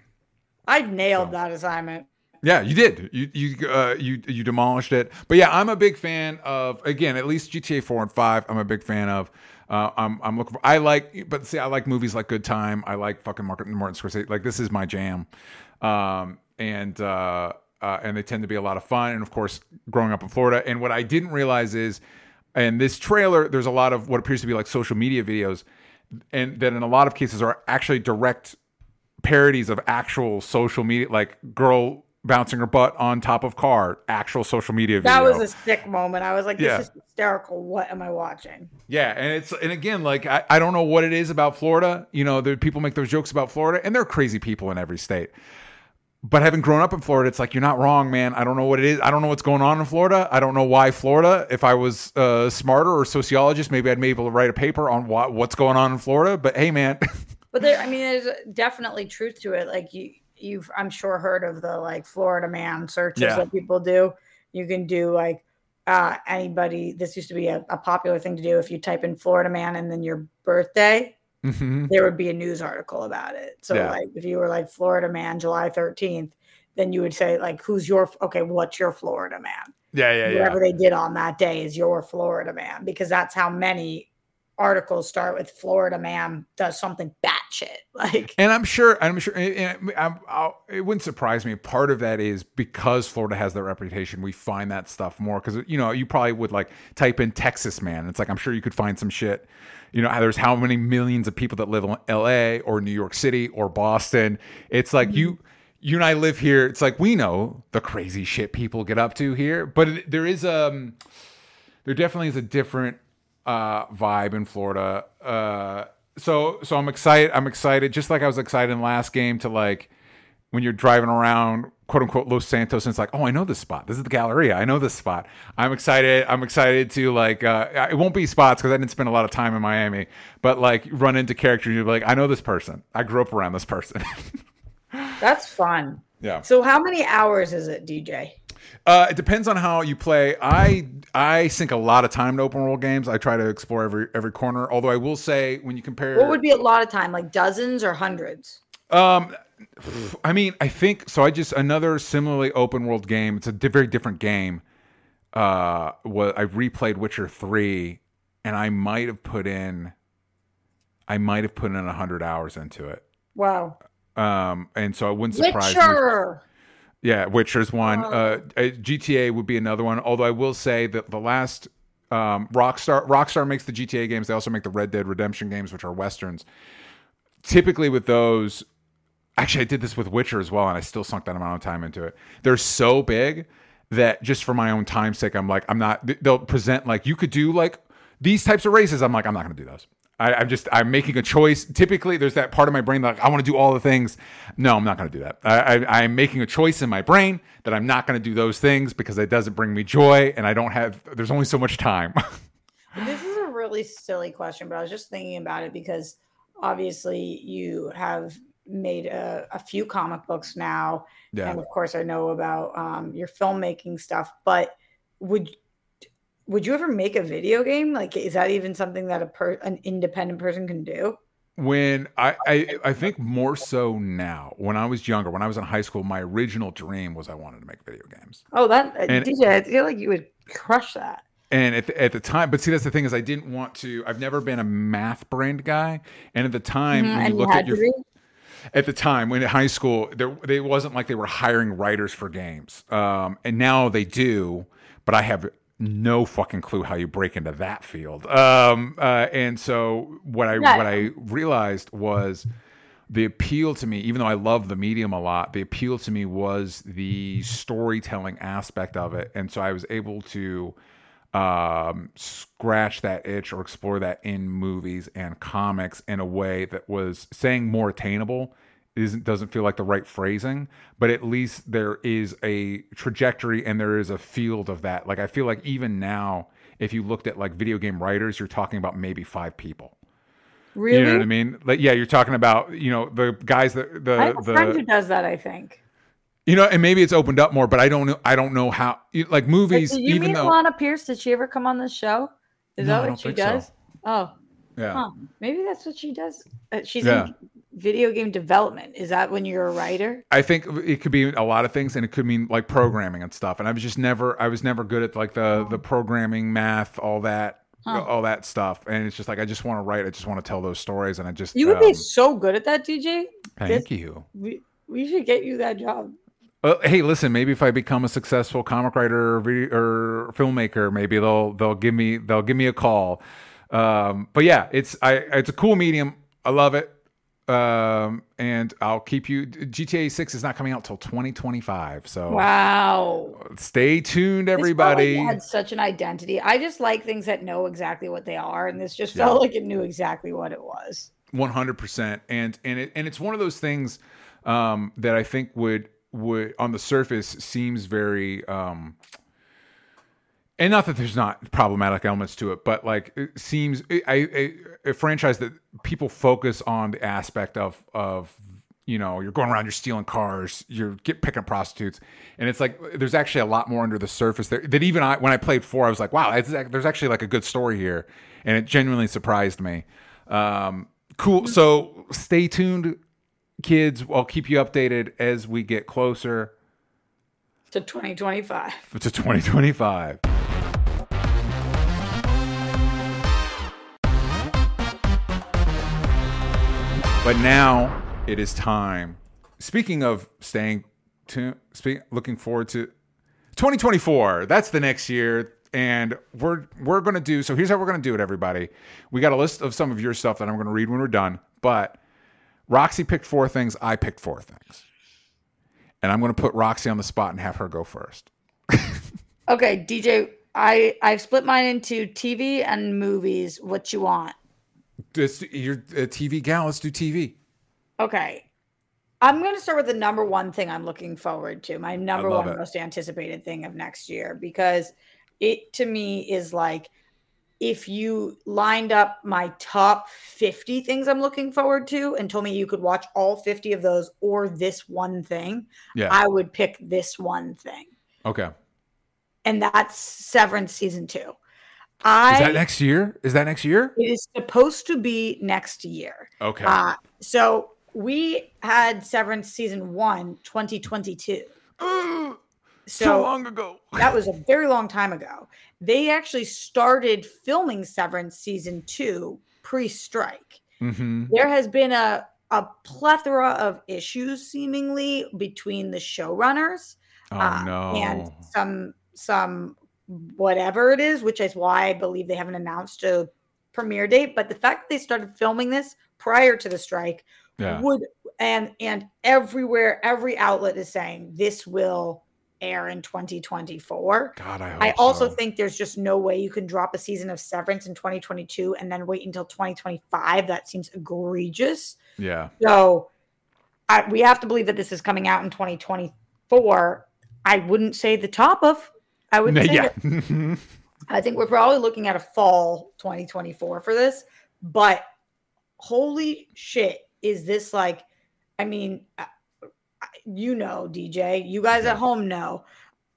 I nailed so. that assignment. Yeah, you did. You you uh, you you demolished it. But yeah, I'm a big fan of again at least GTA four and five. I'm a big fan of. Uh, I'm I'm looking for. I like, but see, I like movies like Good Time. I like fucking Martin Martin Scorsese. Like this is my jam. Um, and uh, uh, and they tend to be a lot of fun. And of course, growing up in Florida, and what I didn't realize is, and this trailer, there's a lot of what appears to be like social media videos, and that in a lot of cases are actually direct parodies of actual social media, like girl bouncing her butt on top of car, actual social media video. That was a sick moment. I was like, this Yeah. is hysterical. What am I watching? Yeah, and it's and again, like I, I don't know what it is about Florida. You know, there people make those jokes about Florida, and there are crazy people in every state. But having grown up in Florida, it's like you're not wrong, man. I don't know what it is. I don't know what's going on in Florida. I don't know why Florida. If I was uh, smarter or sociologist, maybe I'd be able to write a paper on what, what's going on in Florida. But hey, man, But there, I mean, there's definitely truth to it. Like you, you've, I'm sure heard of the like Florida man searches Yeah. that people do. You can do like uh, anybody. This used to be a, a popular thing to do. If you type in Florida man and then your birthday, Mhm. there would be a news article about it. So Yeah. like if you were like Florida man, July 13th, then you would say like, who's your okay? What's your Florida man? yeah, yeah, yeah. whatever they did on that day is your Florida man because that's how many articles start with Florida man does something batshit like And I'm sure, I'm sure, and I'm, I'll, it wouldn't surprise me. Part of that is because Florida has that reputation, we find that stuff more. Because you know, you probably would like type in Texas man. It's like I'm sure you could find some shit. You know, there's how many millions of people that live in L.A. or New York City or Boston. It's like you, you and I live here. It's like we know the crazy shit people get up to here, but it, there is um, there definitely is a different uh, vibe in Florida. Uh, so so I'm excited. I'm excited, just like I was excited in the last game to like when you're driving around quote unquote Los Santos and it's like, oh, I know this spot. This is the Galleria. I know this spot. I'm excited. I'm excited to like. Uh, it won't be spots because I didn't spend a lot of time in Miami, but like run into characters. You're like, I know this person. I grew up around this person. that's fun yeah. so how many hours is it dj Uh, it depends on how you play. I I sink a lot of time to open world games. I try to explore every every corner. Although I will say, when you compare, what would be a lot of time like dozens or hundreds Um, I mean, I think so. I just another similarly open world game. It's a di- very different game. Uh, what I replayed Witcher three, and I might have put in, I might have put in a hundred hours into it. wow Um, and so I wouldn't surprise me. Yeah, Witcher's one. Oh. Uh, uh, GTA would be another one. Although I will say that the last um, Rockstar Rockstar makes the GTA games. They also make the Red Dead Redemption games, which are westerns. Typically, with those, actually, I did this with Witcher as well, and I still sunk that amount of time into it. They're so big that just for my own time's sake, I'm like, I'm not. They'll present like you could do like these types of races. I'm like, I'm not going to do those. I, I'm just I'm making a choice. Typically, there's that part of my brain that like, I want to do all the things. No, I'm not going to do that. I, I'm making a choice in my brain that I'm not going to do those things because it doesn't bring me joy, and I don't have. There's only so much time. This is a really silly question, but I was just thinking about it because obviously you have made a, a few comic books now, yeah. and of course I know about um, your filmmaking stuff. But would would you ever make a video game? Like, is that even something that a per, an independent person can do? when I, I I think more so now. When I was younger, when I was in high school, my original dream was I wanted to make video games. Oh, that And- DJ, I feel like you would crush that. And at the, at the time, but see, that's the thing is, I didn't want to. I've never been a math brained guy, and at the time, Mhm, when you you at your? At the time when in high school there they wasn't like they were hiring writers for games. Um and now they do but i have no fucking clue how you break into that field. Um uh and so what i Yeah. what i realized was the appeal to me even though i love the medium a lot the appeal to me was the storytelling aspect of it. And so i was able to um, scratch that itch or explore that in movies and comics in a way that was saying more attainable isn't doesn't feel like the right phrasing but at least there is a trajectory and there is a field of that like i feel like even now if you looked at like video game writers you're talking about maybe five people Really? you know what i mean like yeah you're talking about you know the guys that the I have a friend who the does that. I think. You know and maybe it's opened up more but i don't know i don't know how like movies did you even meet though Lana Pierce? Did she ever come on this show? Is No, that what she think so. does? Oh, yeah huh. Maybe that's what she does. Uh, she's Yeah. in video game development. Is that when you're a writer? I think it could be a lot of things, and it could mean like programming and stuff. And I was just never, I was never good at like the the programming, math, all that, Huh. all that stuff. And it's just like I just want to write. I just want to tell those stories, and I just You would um, be so good at that, DJ. Thank you. We, we should get you that job. Well, hey, listen. Maybe if I become a successful comic writer or, video, or filmmaker, maybe they'll they'll give me they'll give me a call. Um, but yeah, it's I it's a cool medium. I love it. Um, and I'll keep you. GTA Six is not coming out till 2025. So Wow. stay tuned, This felt like everybody. had such an identity. I just like things that know exactly what they are, and this just Yeah. felt like it knew exactly what it was. One hundred percent, and and it and it's one of those things um, that I think would would on the surface seems very, um, and not that there's not problematic elements to it, but like it seems I, I a franchise that people focus on the aspect of of you know you're going around you're stealing cars you're get picking prostitutes and it's like there's actually a lot more under the surface there that even I when I played four I was like wow it's, there's actually like a good story here and it genuinely surprised me. Um, cool so stay tuned kids i'll keep you updated as we get closer. To 2025. to 2025 but now it is time. Speaking of staying tuned speak, looking forward to 2024 that's the next year and we're we're gonna do so here's how we're gonna do it everybody. We got a list of some of your stuff that i'm gonna read when we're done but roxy picked four things i picked four things and i'm gonna put roxy on the spot and have her go first Okay, DJ, I I've split mine into TV and movies. What you want? This, you're a tv gal let's do tv Okay. I'm going to start with the number one thing I'm looking forward to, my number one it. most anticipated thing of next year, because it to me is like if you lined up my top 50 things I'm looking forward to and told me you could watch all 50 of those or this one thing, yeah I would pick this one thing. okay And that's Severance season two. I is that next year is that next year it is supposed to be next year. okay Uh, so we had Severance season one, 2022. so, So long ago that was a very long time ago. They actually started filming Severance season two pre strike. hmm There has been a, a plethora of issues seemingly between the showrunners oh uh, no and some some whatever it is, which is why I believe they haven't announced a premiere date. But the fact that they started filming this prior to the strike yeah would and and everywhere every outlet is saying this will air in 2024 god i hope i also so. think there's just no way you can drop a season of severance in 2022 and then wait until 2025 that seems egregious. Yeah. So I, we have to believe that this is coming out in 2024 i wouldn't say the top of i would say yeah. that- I think we're probably looking at a fall 2024 for this, but holy shit, is this like, I mean, uh, you know, DJ, you guys Yeah. at home know,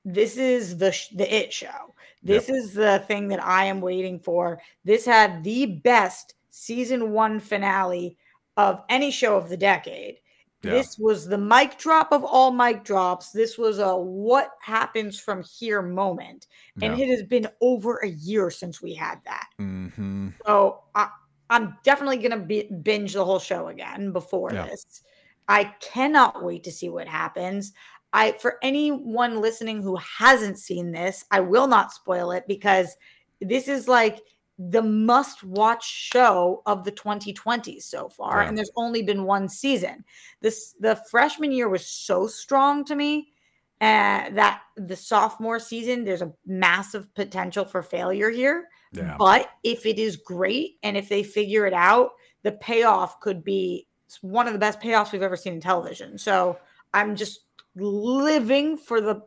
this is the sh- the it show. This is the thing that I am waiting for. This had the best season one finale of any show of the decade. Yeah. This was the mic drop of all mic drops. This was a what happens from here moment. And yeah. it has been over a year since we had that. hmm So I, I'm definitely going to binge the whole show again before Yeah. this. I cannot wait to see what happens. I for anyone listening who hasn't seen this, I will not spoil it because this is like the must watch show of the 2020s so far Yeah. and there's only been one season. This the freshman year was so strong to me uh, that the sophomore season there's a massive potential for failure here. yeah But if it is great and if they figure it out, the payoff could be one of the best payoffs we've ever seen in television. So I'm just living for the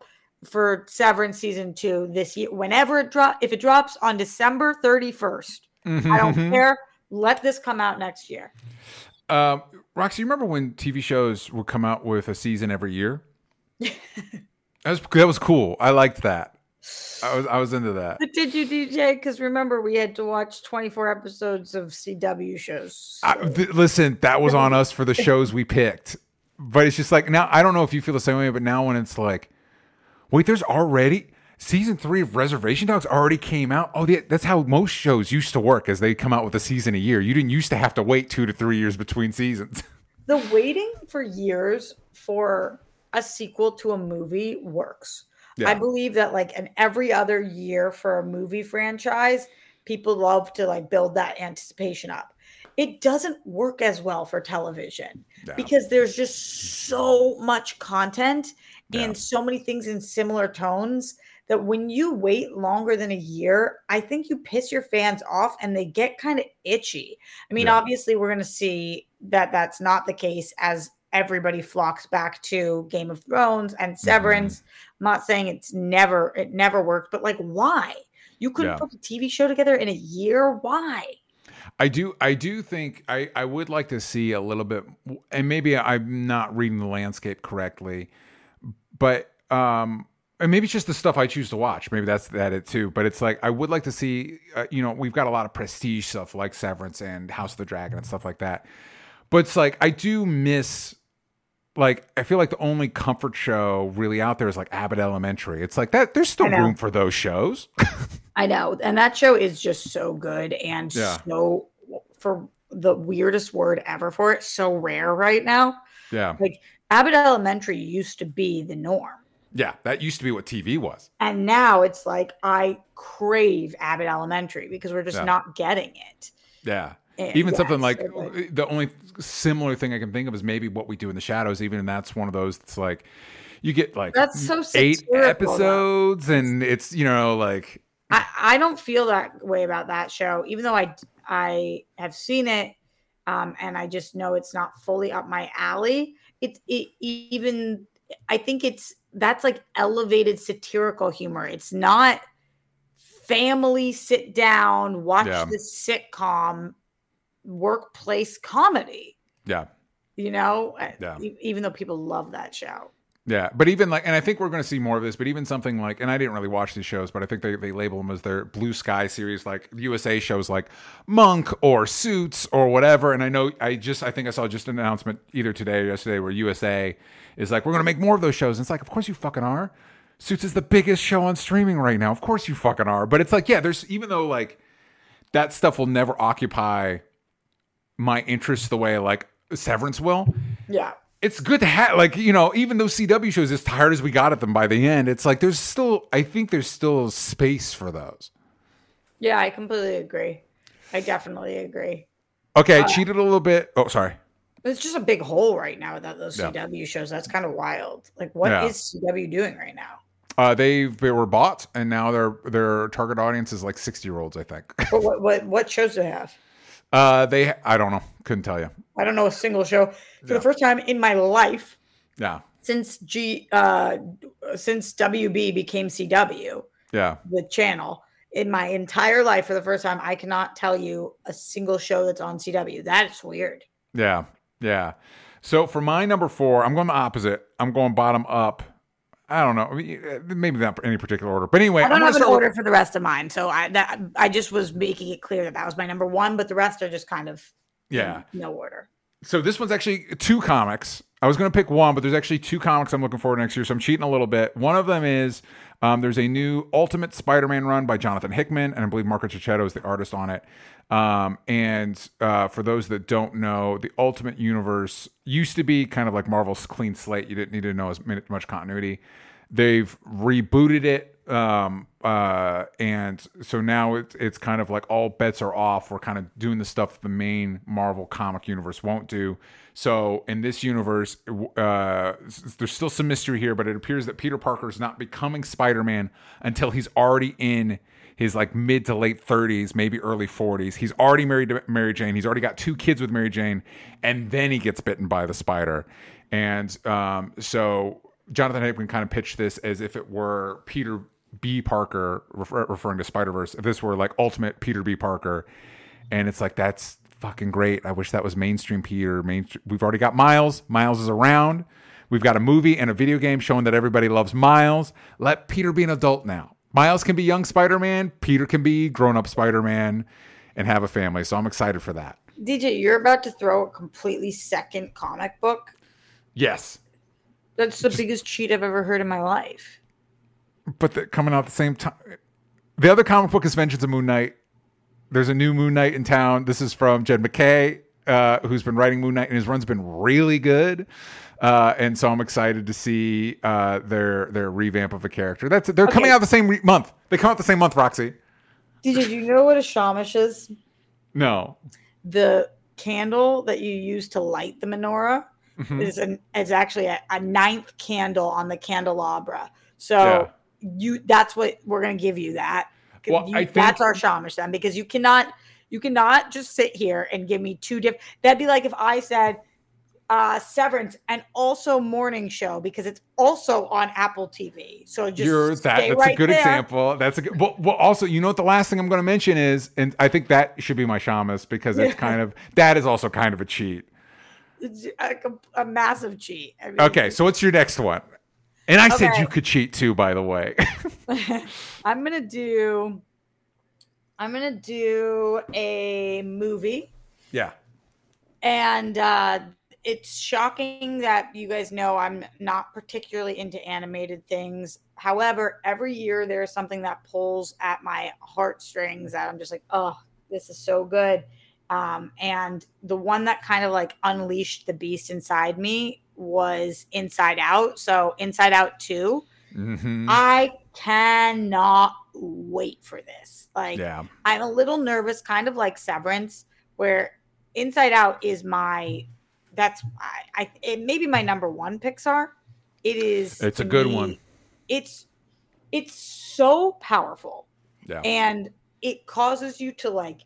for Severance season two this year. Whenever it drop, if it drops on December 31st, I don't Mhm. care. Let this come out next year. Um, Roxy, you remember when TV shows would come out with a season every year? that was that was cool. I liked that. I was I was into that. But did you DJ? Because remember, we had to watch 24 episodes of CW shows. I, th- listen, that was on us for the shows we picked. But it's just like now I don't know if you feel the same way, but now when it's like, wait, there's already season three of Reservation Dogs already came out. Oh, yeah, that's how most shows used to work, as they come out with a season a year. You didn't used to have to wait two to three years between seasons. the waiting for years for a sequel to a movie works. Yeah. I believe that like an every other year for a movie franchise, people love to like build that anticipation up. It doesn't work as well for television Yeah. because there's just so much content Yeah. and so many things in similar tones that when you wait longer than a year, I think you piss your fans off and they get kind of itchy. I mean, Yeah. obviously, we're going to see that that's not the case as everybody flocks back to Game of Thrones Mm-hmm. and Severance. I'm not saying it's never it never worked, but like why? You couldn't Yeah. put a TV show together in a year? Why? I do. I do think I, I would like to see a little bit, and maybe I'm not reading the landscape correctly, but um, and maybe it's just the stuff I choose to watch. Maybe that's that it too. But it's like I would like to see. Uh, you know, we've got a lot of prestige stuff like Severance and House of the Dragon and stuff like that. But it's like I do miss. Like I feel like the only comfort show really out there is like Abbott Elementary. It's like that. There's still room for those shows. I know. And that show is just so good and Yeah. so for the weirdest word ever for it, so rare right now. yeah, Like Abbott Elementary used to be the norm. yeah. That used to be what TV was. And now it's like I crave Abbott Elementary because we're just Yeah. not getting it. Yeah. And even yeah, something like so the only similar thing I can think of is maybe what we do in the shadows. Even and that's one of those. It's like you get like That's so eight satirical, though. episodes, and it's you know like I, I don't feel that way about that show, even though I I have seen it, um, and I just know it's not fully up my alley. It's it, even I think it's that's like elevated satirical humor. It's not family sit down watch Yeah. this sitcom workplace comedy. yeah You know, Yeah. even though people love that show. yeah. But even like, and I think we're going to see more of this. But even something like, and I didn't really watch these shows, but I think they they label them as their blue sky series, like USA shows like Monk or Suits or whatever. And I know I just I think I saw just an announcement either today or yesterday where USA is like we're going to make more of those shows. And it's like, of course you fucking are. Suits is the biggest show on streaming right now. Of course you fucking are. But it's like, yeah, there's even though like that stuff will never occupy my interest the way like Severance will. Yeah. It's good to have like, you know, even those CW shows as tired as we got at them by the end, it's like there's still I think there's still space for those. Yeah, I completely agree. I definitely agree. Okay, Uh, I cheated a little bit. Oh, sorry. It's just a big hole right now without those Yeah. CW shows. That's kind of wild. Like, what is Yeah. CW doing right now? Uh, they they were bought and now their their target audience is like 60 year olds, I think. What what what, what shows do they have? Uh, they I don't know, couldn't tell you. I don't know a single show. For Yeah. the first time in my life Yeah, since G uh since WB became CW, yeah. the channel, in my entire life for the first time, I cannot tell you a single show that's on CW. That's weird. Yeah, yeah. So for my number four, I'm going the opposite. I'm going bottom up. I don't know, eh, maybe not any particular order, but anyway, I don't have an start with- order for the rest of mine, so I that I just was making it clear that that was my number one, but the rest are just kind of yeah. no order. So this one's actually two comics. I was going to pick one, but there's actually two comics I'm looking forward to next year. So I'm cheating a little bit. One of them is um, there's a new Ultimate Spider-Man run by Jonathan Hickman, and I believe Marco Checchetto is the artist on it. Um, and uh, for those that don't know, the Ultimate Universe used to be kind of like Marvel's clean slate. You didn't need to know as much continuity. They've rebooted it um uh and so now it's it's kind of like all bets are off. We're kind of doing the stuff the main marvel comic universe won't do. So in this universe uh there's still some mystery here but it appears that peter parker is not becoming spider-man until he's already in his like mid to late 30s maybe early 40s he's already married to mary jane. He's already got two kids with mary jane and then he gets bitten by the spider. And um so Jonathan Hickman kind of pitched this as if it were Peter B. Parker, refer, referring to Spider Verse. If this were like ultimate Peter B. Parker, and it's like that's fucking great. I wish that was mainstream Peter. Mainstream. We've already got Miles. Miles is around. We've got a movie and a video game showing that everybody loves Miles. Let Peter be an adult now. Miles can be young Spider Man. Peter can be grown up Spider Man, and have a family. So I'm excited for that. DJ, you're about to throw a completely second comic book. Yes, That's the biggest cheat I've ever heard in my life. But they're coming out at the same time. The other comic book is Vengeance of Moon Knight. There's a new Moon Knight in town. This is from Jed MacKay. uh, who's been writing Moon Knight, and his run's been really good. Uh, and so I'm excited to see uh, their their revamp of a character. That's they're coming out the same re- month. They come out the same month, Roxy. Did you know what a shamash is? No. The candle that you use to light the menorah Mhm. is an is actually a, a ninth candle on the candelabra. So Yeah. You that's what we're gonna give you that. Well, You- I think- that's our shamash then because you cannot you cannot just sit here and give me two different. That'd be like if I said uh Severance and also Morning Show because it's also on Apple TV. So just You're that. That's right a good there. example. That's a good. Well, well, also, you know what? The last thing I'm going to mention is, and I think that should be my shamus because it's kind of that is also kind of a cheat. It's a, a massive cheat. I mean, Okay, so what's your next one? And I said you could cheat too, by the way. I'm gonna do. I'm gonna do a movie, yeah. and uh, it's shocking that you guys know I'm not particularly into animated things. However, every year there's something that pulls at my heartstrings that I'm just like, oh, this is so good. Um, and the one that kind of like unleashed the beast inside me was Inside Out. So Inside Out 2. hmm I cannot wait for this. Like, yeah. I'm a little nervous, kind of like Severance, where Inside Out is my that's I, I it may be my number one Pixar. It is. It's a good me- one. It's it's so powerful, Yeah. and it causes you to like,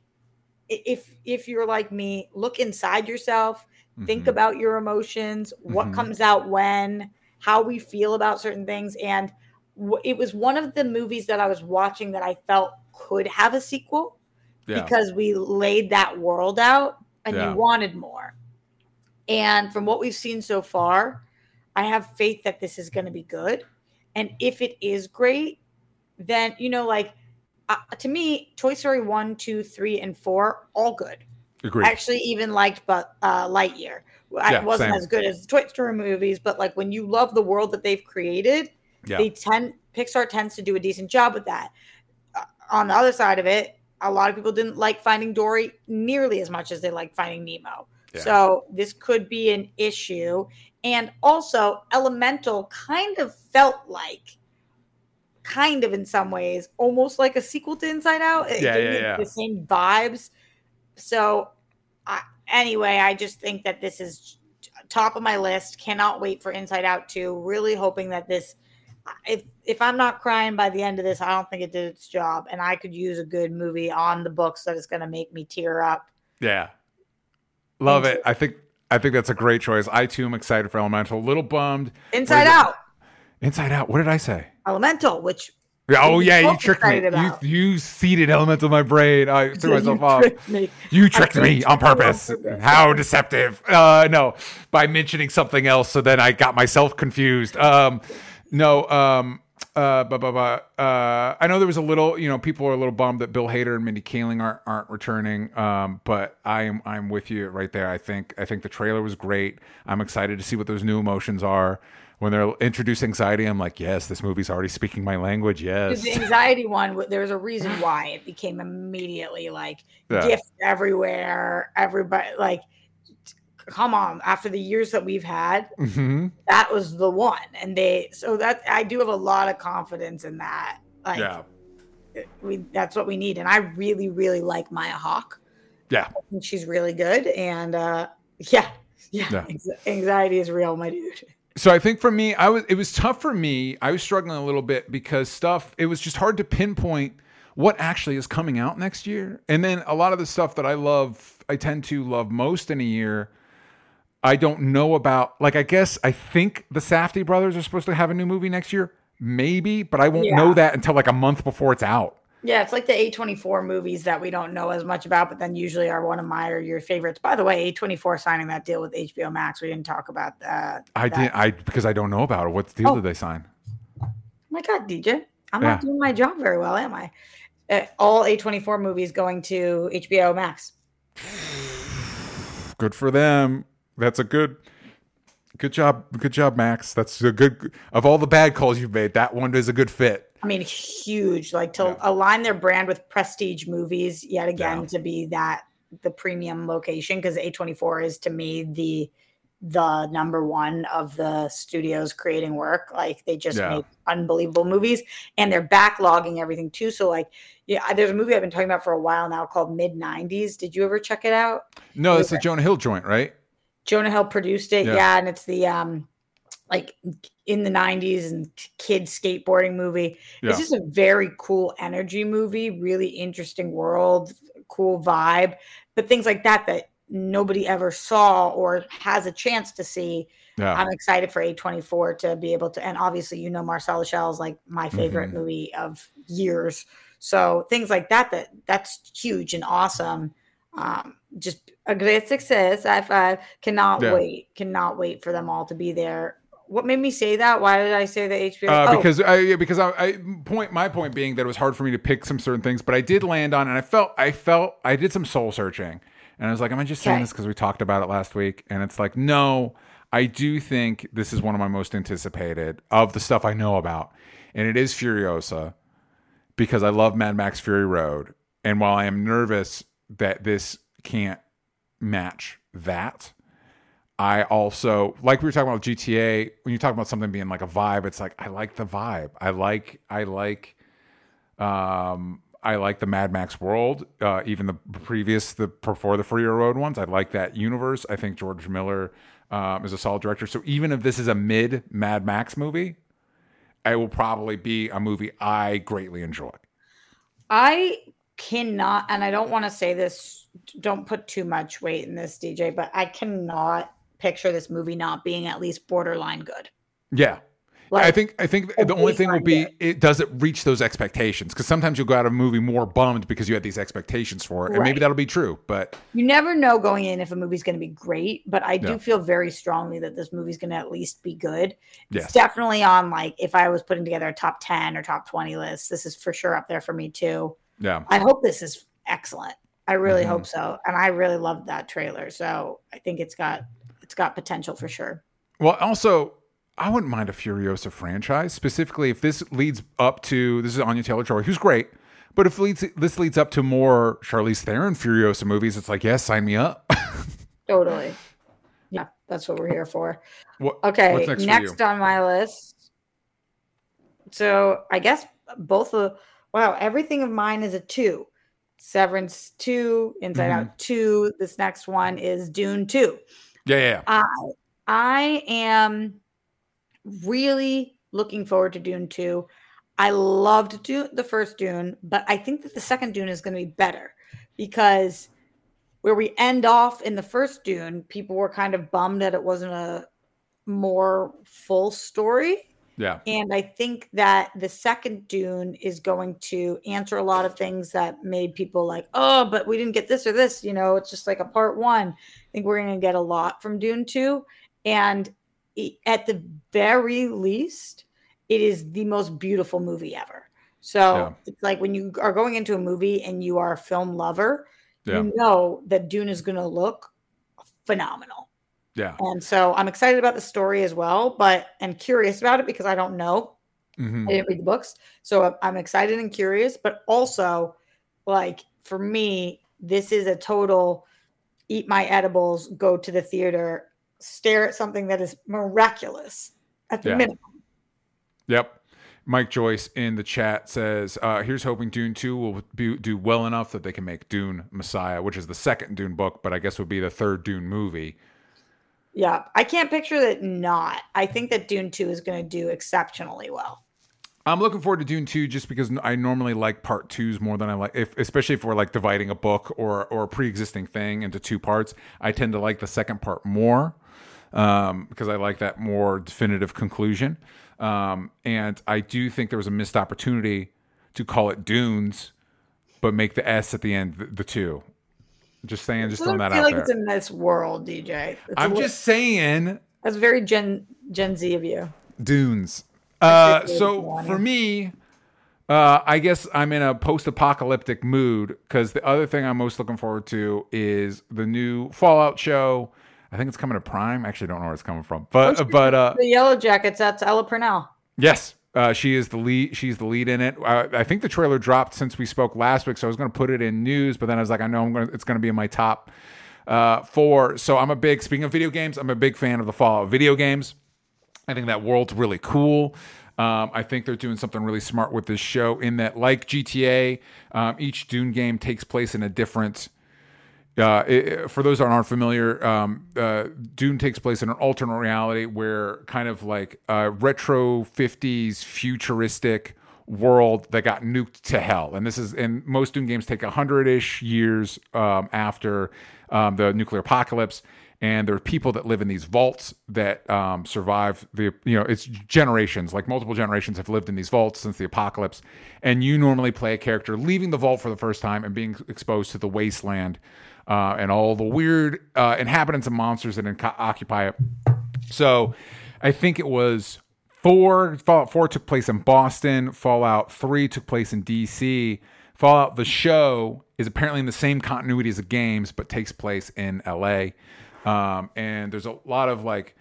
if if you're like me, look inside yourself, think Mhm. about your emotions, what Mhm. comes out when, how we feel about certain things. And w- it was one of the movies that I was watching that I felt could have a sequel yeah. because we laid that world out and Yeah. you wanted more. And from what we've seen so far, I have faith that this is going to be good. And if it is great, then, you know, like uh, to me, Toy Story 1, 2, 3, and 4, all good. Agreed. Actually even liked but uh, Lightyear. I Yeah, wasn't same. as good as the Toy Story movies, but like when you love the world that they've created, yeah. they tend Pixar tends to do a decent job with that. Uh, on the other side of it, a lot of people didn't like Finding Dory nearly as much as they liked Finding Nemo. Yeah. So this could be an issue. And also, Elemental kind of felt like, kind of in some ways, almost like a sequel to Inside Out. It Yeah, gave yeah, me yeah. The same vibes. So, I, anyway, I just think that this is top of my list. Cannot wait for Inside Out 2. Really hoping that this if if I'm not crying by the end of this, I don't think it did its job. And I could use a good movie on the books that is going to make me tear up. Yeah. Love it. I think I think that's a great choice. I too am excited for Elemental. A little bummed. Inside it? Out, Inside Out. What did I say? Elemental, which Oh yeah, you tricked me. excited You you seeded elements of my brain. I threw you myself off. me. You tricked me on purpose. purpose. How deceptive. Uh no, by mentioning something else so then I got myself confused. Um no, um uh, uh, I know there was a little, you know, people are a little bummed that Bill Hader and Mindy Kaling aren't aren't returning. Um, but I am I'm with you right there. I think I think the trailer was great. I'm excited to see what those new emotions are. When they're introduced anxiety, I'm like, yes, this movie's already speaking my language. Yes, The anxiety one, there was a reason why it became immediately like Yeah. gifts everywhere. Everybody, like, come on. After the years that we've had, hmm that was the one. And they, so that I do have a lot of confidence in that. Like, yeah, we that's what we need. And I really, really like Maya Hawke. yeah. I think she's really good. And uh yeah, yeah, Yeah. anx- anxiety is real, my dude. So I think for me, I was it was tough for me. I was struggling a little bit because stuff it was just hard to pinpoint what actually is coming out next year. And then a lot of the stuff that I love, I tend to love most in a year. I don't know about like I guess I think the Safdie brothers are supposed to have a new movie next year, maybe, but I won't Yeah. know that until like a month before it's out. Yeah, it's like the A24 movies that we don't know as much about, but then usually are one of my or your favorites. By the way, A24 signing that deal with HBO Max. We didn't talk about that. I didn't I because I don't know about it. What deal Oh. did they sign? Oh my God, DJ. I'm Yeah. not doing my job very well, am I? Uh, all A24 movies going to HBO Max. Good for them. That's a good good job. Good job, Max. That's a good of all the bad calls you've made, that one is a good fit. I mean, huge. Like to Yeah. align their brand with prestige movies yet again Yeah. to be that the premium location because A24 is to me the the number one of the studios creating work. Like they just Yeah. make unbelievable movies and they're backlogging everything too. So like yeah, there's a movie I've been talking about for a while now called Mid 90s. Did you ever check it out? No, it's the Jonah Hill joint, right? Jonah Hill produced it, Yeah. yeah, and it's the um like in the 90s and kids skateboarding movie. Yeah. It's just a very cool energy movie, really interesting world, cool vibe, but things like that that nobody ever saw or has a chance to see. Yeah. I'm excited for A24 to be able to and obviously you know Marcel Shell is like my favorite Mhm. movie of years. So things like that that that's huge and awesome. Um, just a great success. I five cannot Yeah. wait, cannot wait for them all to be there. What made me say that? Why did I say the HBO? Uh, Oh, because I yeah, because I, I point my point being that it was hard for me to pick some certain things, but I did land on, and I felt I felt I did some soul searching, and I was like, am I just saying Okay. this because we talked about it last week? And it's like, no, I do think this is one of my most anticipated of the stuff I know about, and it is Furiosa, because I love Mad Max Fury Road, and while I am nervous that this can't match that. I also like we were talking about GTA. When you talk about something being like a vibe, it's like I like the vibe. I like I like um I like the Mad Max world, uh, even the previous the before the Fury Road ones. I like that universe. I think George Miller um, is a solid director. So even if this is a mid Mad Max movie, it will probably be a movie I greatly enjoy. I cannot, and I don't want to say this, don't put too much weight in this, DJ, but I cannot picture this movie not being at least borderline good. Yeah, Like, I think I think the only thing will be baseline it does it reach those expectations because sometimes you'll go out of a movie more bummed because you had these expectations for it, and maybe that'll be true. But you never know going in if a movie's going to be great, but I do Yeah. feel very strongly that this movie's going to at least be good. yes, It's definitely on like if I was putting together a top 10 or top 20 list, this is for sure up there for me too. yeah, I hope this is excellent. I really Mhm. hope so. And I really loved that trailer. So I think it's got it's got potential for sure. Well, also, I wouldn't mind a Furiosa franchise, specifically if this leads up to this is Anya Taylor Joy, who's great, but if leads this leads up to more Charlize Theron Furiosa movies, it's like, yes, sign me up. Totally. Yeah, that's what we're here for. what, Okay, next next, for on my list. So I guess both of wow, everything of mine is a two. Severance two, Inside Mm-hmm. Out two. This next one is Dune two. Yeah, yeah, yeah. I I am really looking forward to Dune 2. I loved Dune, the first Dune, but I think that the second Dune is going to be better because where we end off in the first Dune, people were kind of bummed that it wasn't a more full story. Yeah. And I think that the second Dune is going to answer a lot of things that made people like, oh, but we didn't get this or this. You know, it's just like a part one. I think we're going to get a lot from Dune 2. And at the very least, it is the most beautiful movie ever. So Yeah. it's like when you are going into a movie and you are a film lover, Yeah. you know that Dune is going to look phenomenal. Yeah. And so I'm excited about the story as well, but and curious about it because I don't know. hmm I didn't read the books. So I'm- I'm excited and curious, but also like for me, this is a total eat my edibles, go to the theater, stare at something that is miraculous at the Yeah. minimum. Yep. Mike Joyce in the chat says, uh, "Here's hoping Dune Two will be, do well enough that they can make Dune Messiah, which is the second Dune book, but I guess would be the third Dune movie." Yeah. I can't picture that not. I think that Dune 2 is going to do exceptionally well. I'm looking forward to Dune 2 just because I normally like part twos more than I like, if, especially if we're like dividing a book or, or a pre existing thing into two parts. I tend to like the second part more um, because I like that more definitive conclusion. Um, and I do think there was a missed opportunity to call it Dunes, but make the S at the end the, the two. Just saying, just throwing that feel out like there. it's in this world, DJ. It's I'm li- just saying. that's very Gen Gen Z of you. Dunes. Uh, so for me, uh, I guess I'm in a post-apocalyptic mood because the other thing I'm most looking forward to is the new Fallout show. I think it's coming to Prime. I actually don't know where it's coming from, but but uh, The Yellow Jackets. That's Ella Purnell. yes, Uh, she is the lead. She's the lead in it. Uh, I think the trailer dropped since we spoke last week, so I was going to put it in news, but then I was like, I know I'm going. It's going to be in my top uh, four. So I'm a big. Speaking of video games, I'm a big fan of the Fallout video games. I think that world's really cool. Um, I think they're doing something really smart with this show in that, like GTA, um, each Dune game takes place in a different. Uh, it, for those that aren't familiar, um, uh, Dune takes place in an alternate reality where kind of like a retro 50s futuristic world that got nuked to hell. And this is, and most Dune games take 100 ish years um, after um, the nuclear apocalypse and there are people that live in these vaults that um, survive the you know it's generations like multiple generations have lived in these vaults since the apocalypse and you normally play a character leaving the vault for the first time and being exposed to the wasteland uh, and all the weird uh, inhabitants and monsters that inc- occupy it. So i think it was four fallout 4 took place in boston fallout 3 took place in dc fallout the show is apparently in the same continuity as the games but takes place in la um, and there's a lot of like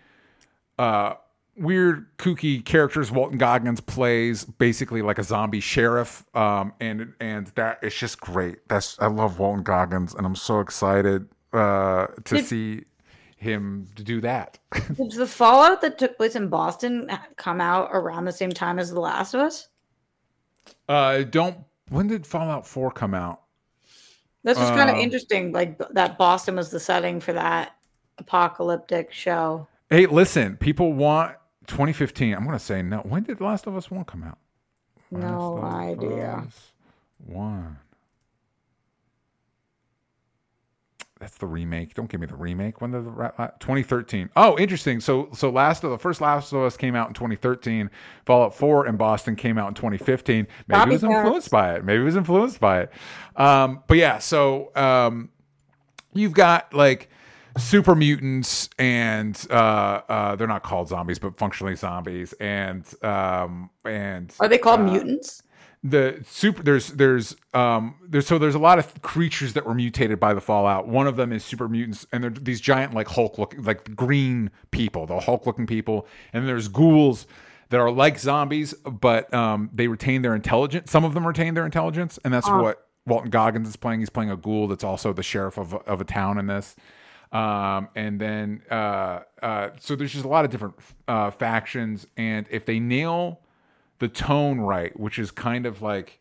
uh, weird, kooky characters. Walton Goggins plays basically like a zombie sheriff, um, and and that it's just great. That's I love Walton Goggins, and I'm so excited uh, to Did- see him do that. Did the Fallout that took place in Boston come out around the same time as The Last of Us? uh, don't. When did Fallout Four come out? This was kind of Um, interesting. Like that Boston was the setting for that apocalyptic show. Hey, listen, people want 2015. I'm gonna say no. When did Last of Us One come out? No Last idea. One. That's the remake. Don't give me the remake. When did the 2013? Oh, interesting. So, so last of the first Last of Us came out in 2013. Fallout 4 in Boston came out in 2015. Maybe Bobby it was influenced by it. Maybe it was influenced by it. Um, but yeah, so um, you've got like super mutants and uh, uh, they're not called zombies, but functionally zombies, and um, and Are they called uh, mutants? the super there's there's um there's so there's a lot of creatures that were mutated by the fallout. One of them is super mutants and they're these giant like hulk look like green people the hulk looking people. And there's ghouls that are like zombies but um they retain their intelligence some of them retain their intelligence. And that's Oh. what walton goggins is playing. He's playing a ghoul that's also the sheriff of, of a town in this um and then uh uh so there's just a lot of different uh factions and if they nail the tone right, which is kind of like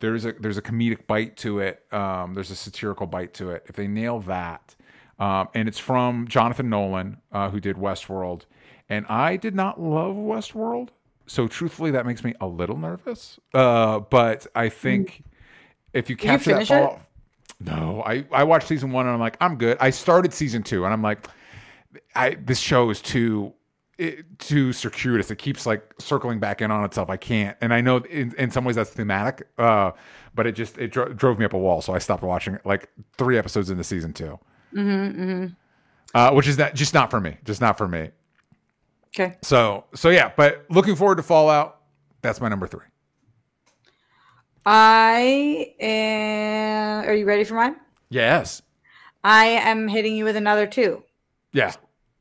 there's a there's a comedic bite to it. Um, there's a satirical bite to it. If they nail that, um, and it's from Jonathan Nolan, uh, who did Westworld, and I did not love Westworld, so truthfully, that makes me a little nervous. Uh, but I think if you you capture that finish it? fall, no, I I watched season one and I'm like I'm good. I started season two and I'm like, I this show is too it, too circuitous. It keeps like circling back in on itself. I can't, and I know in, in some ways that's thematic, uh, but it just it dro- drove me up a wall. So I stopped watching it like three episodes into season 2 Mm-hmm, uh, which is that just not for me, just not for me. Okay. So so yeah, but looking forward to Fallout. That's my number three. I am. Are you ready for mine? Yes. I am hitting you with another two. Yeah.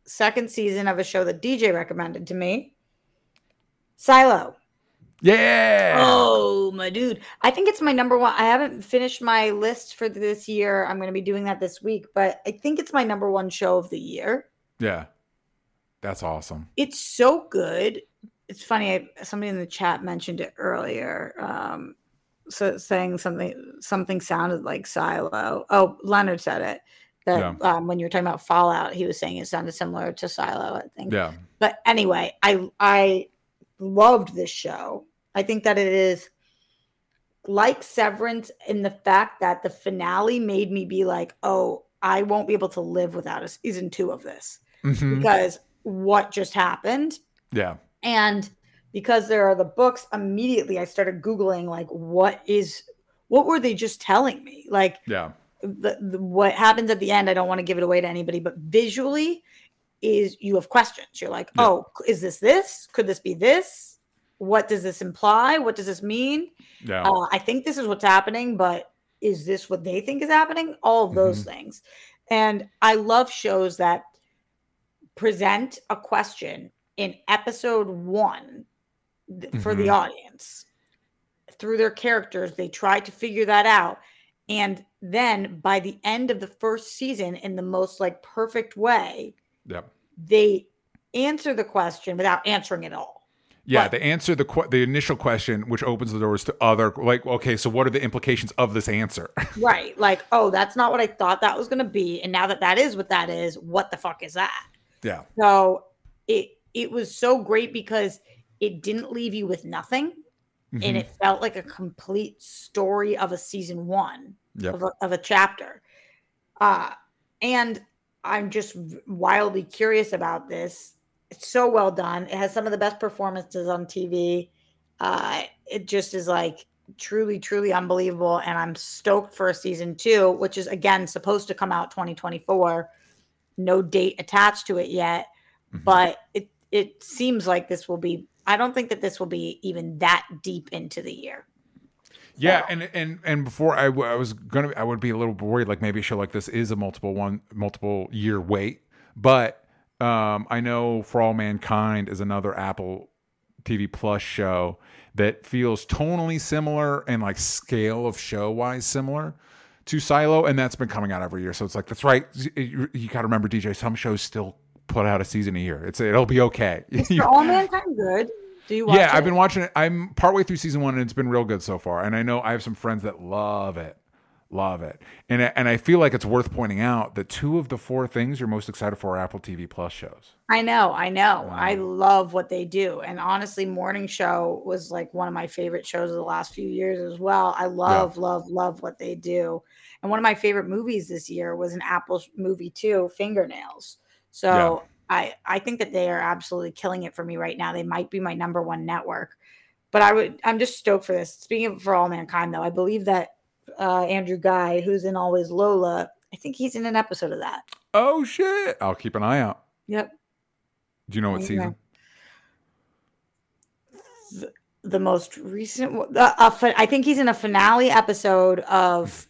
Second season of a show that DJ recommended to me. Silo. Yeah. Oh, my dude. I think it's my number one. I haven't finished my list for this year. I'm going to be doing that this week, but I think it's my number one show of the year. Yeah. That's awesome. It's so good. It's funny. I, somebody in the chat mentioned it earlier. Um, so saying something, something sounded like Silo. Oh, Leonard said it. That um, when you were talking about Fallout, he was saying it sounded similar to Silo. I think. Yeah. But anyway, I I loved this show. I think that it is like Severance in the fact that the finale made me be like, oh, I won't be able to live without a season two of this Mhm. because what just happened. Yeah. And because there are the books, immediately I started Googling like what is what were they just telling me? Like Yeah. the, the what happens at the end, I don't want to give it away to anybody, but visually is you have questions. You're like, Yeah. oh, is this this? Could this be this? What does this imply? What does this mean? Yeah. Uh, I think this is what's happening, but is this what they think is happening? All of those things. And I love shows that present a question in episode one th- for the Mhm. audience through their characters. They try to figure that out. And then by the end of the first season, in the most like perfect way, Yep. they answer the question without answering it all. Yeah, But- they answer the que- the initial question, which opens the doors to other like. Okay, so what are the implications of this answer? Right. Like, oh, that's not what I thought that was going to be. And now that that is what that is, what the fuck is that? yeah, So it it was so great because it didn't leave you with nothing, and Mhm. it felt like a complete story of a season one Yep. of, a, of a chapter. Uh, and I'm just wildly curious about this. It's so well done. It has some of the best performances on TV. Uh, it just is like truly, truly unbelievable. And I'm stoked for a season two, which is again supposed to come out 2024. No date attached to it yet, Mhm. but it it seems like this will be. I don't think that this will be even that deep into the year. Yeah, and and and before I, w- I was gonna, I would be a little worried, like maybe a show like this is a multiple one, multiple year wait. But um, I know For All Mankind is another Apple TV Plus show that feels tonally similar and like scale of show wise similar to Silo, and that's been coming out every year. So it's like that's right. You, you got to remember, DJ. Some shows still put out a season a year. It's it'll be okay. For all mankind, good. Do you watch yeah, I've been watching it. I'm partway through season one, and it's been real good so far. And I know I have some friends that love it, love it. And and I feel like it's worth pointing out that two of the four things you're most excited for are Apple TV Plus shows. I know, I know. I love what they do. And honestly, Morning Show was like one of my favorite shows of the last few years as well. I love, love, love what they do. And one of my favorite movies this year was an Apple movie too, Fingernails. So I I think that they are absolutely killing it for me right now. They might be my number one network. But I would I'm just stoked for this. Speaking of for all mankind though, I believe that uh Andrew Guy, who's in Always Lola, I think he's in an episode of that. Oh shit! I'll keep an eye out. Yep. Do you know what Yeah. season? the, the most recent one- uh, I think he's in a finale episode of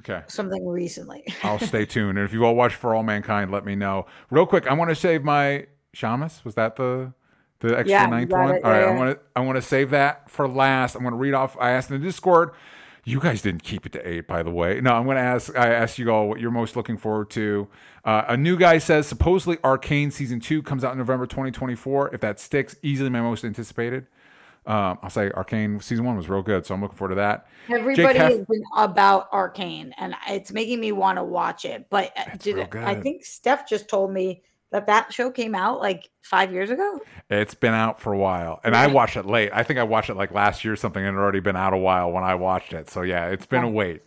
Okay, something recently. I'll stay tuned. And if you all watch For All Mankind, let me know. Real quick, I want to save my Shamus. Was that the the extra Yeah, ninth one? it. All right, Yeah, I want to I want to save that for last. I'm going to read off. I asked in the Discord. You guys didn't keep it to eight, by the way. No, I'm going to ask. I asked you all what you're most looking forward to. Uh, a new guy says supposedly Arcane season two comes out in November 2024. If that sticks, easily my most anticipated. Um, I'll say Arcane season one was real good, so I'm looking forward to that. Everybody has been about Arcane, and it's making me want to watch it. But uh, did I think Steph just told me that that show came out like five years ago. It's been out for a while, and I watched it late. I think I watched it like last year or something, and it already been out a while when I watched it. So yeah, it's been a wait.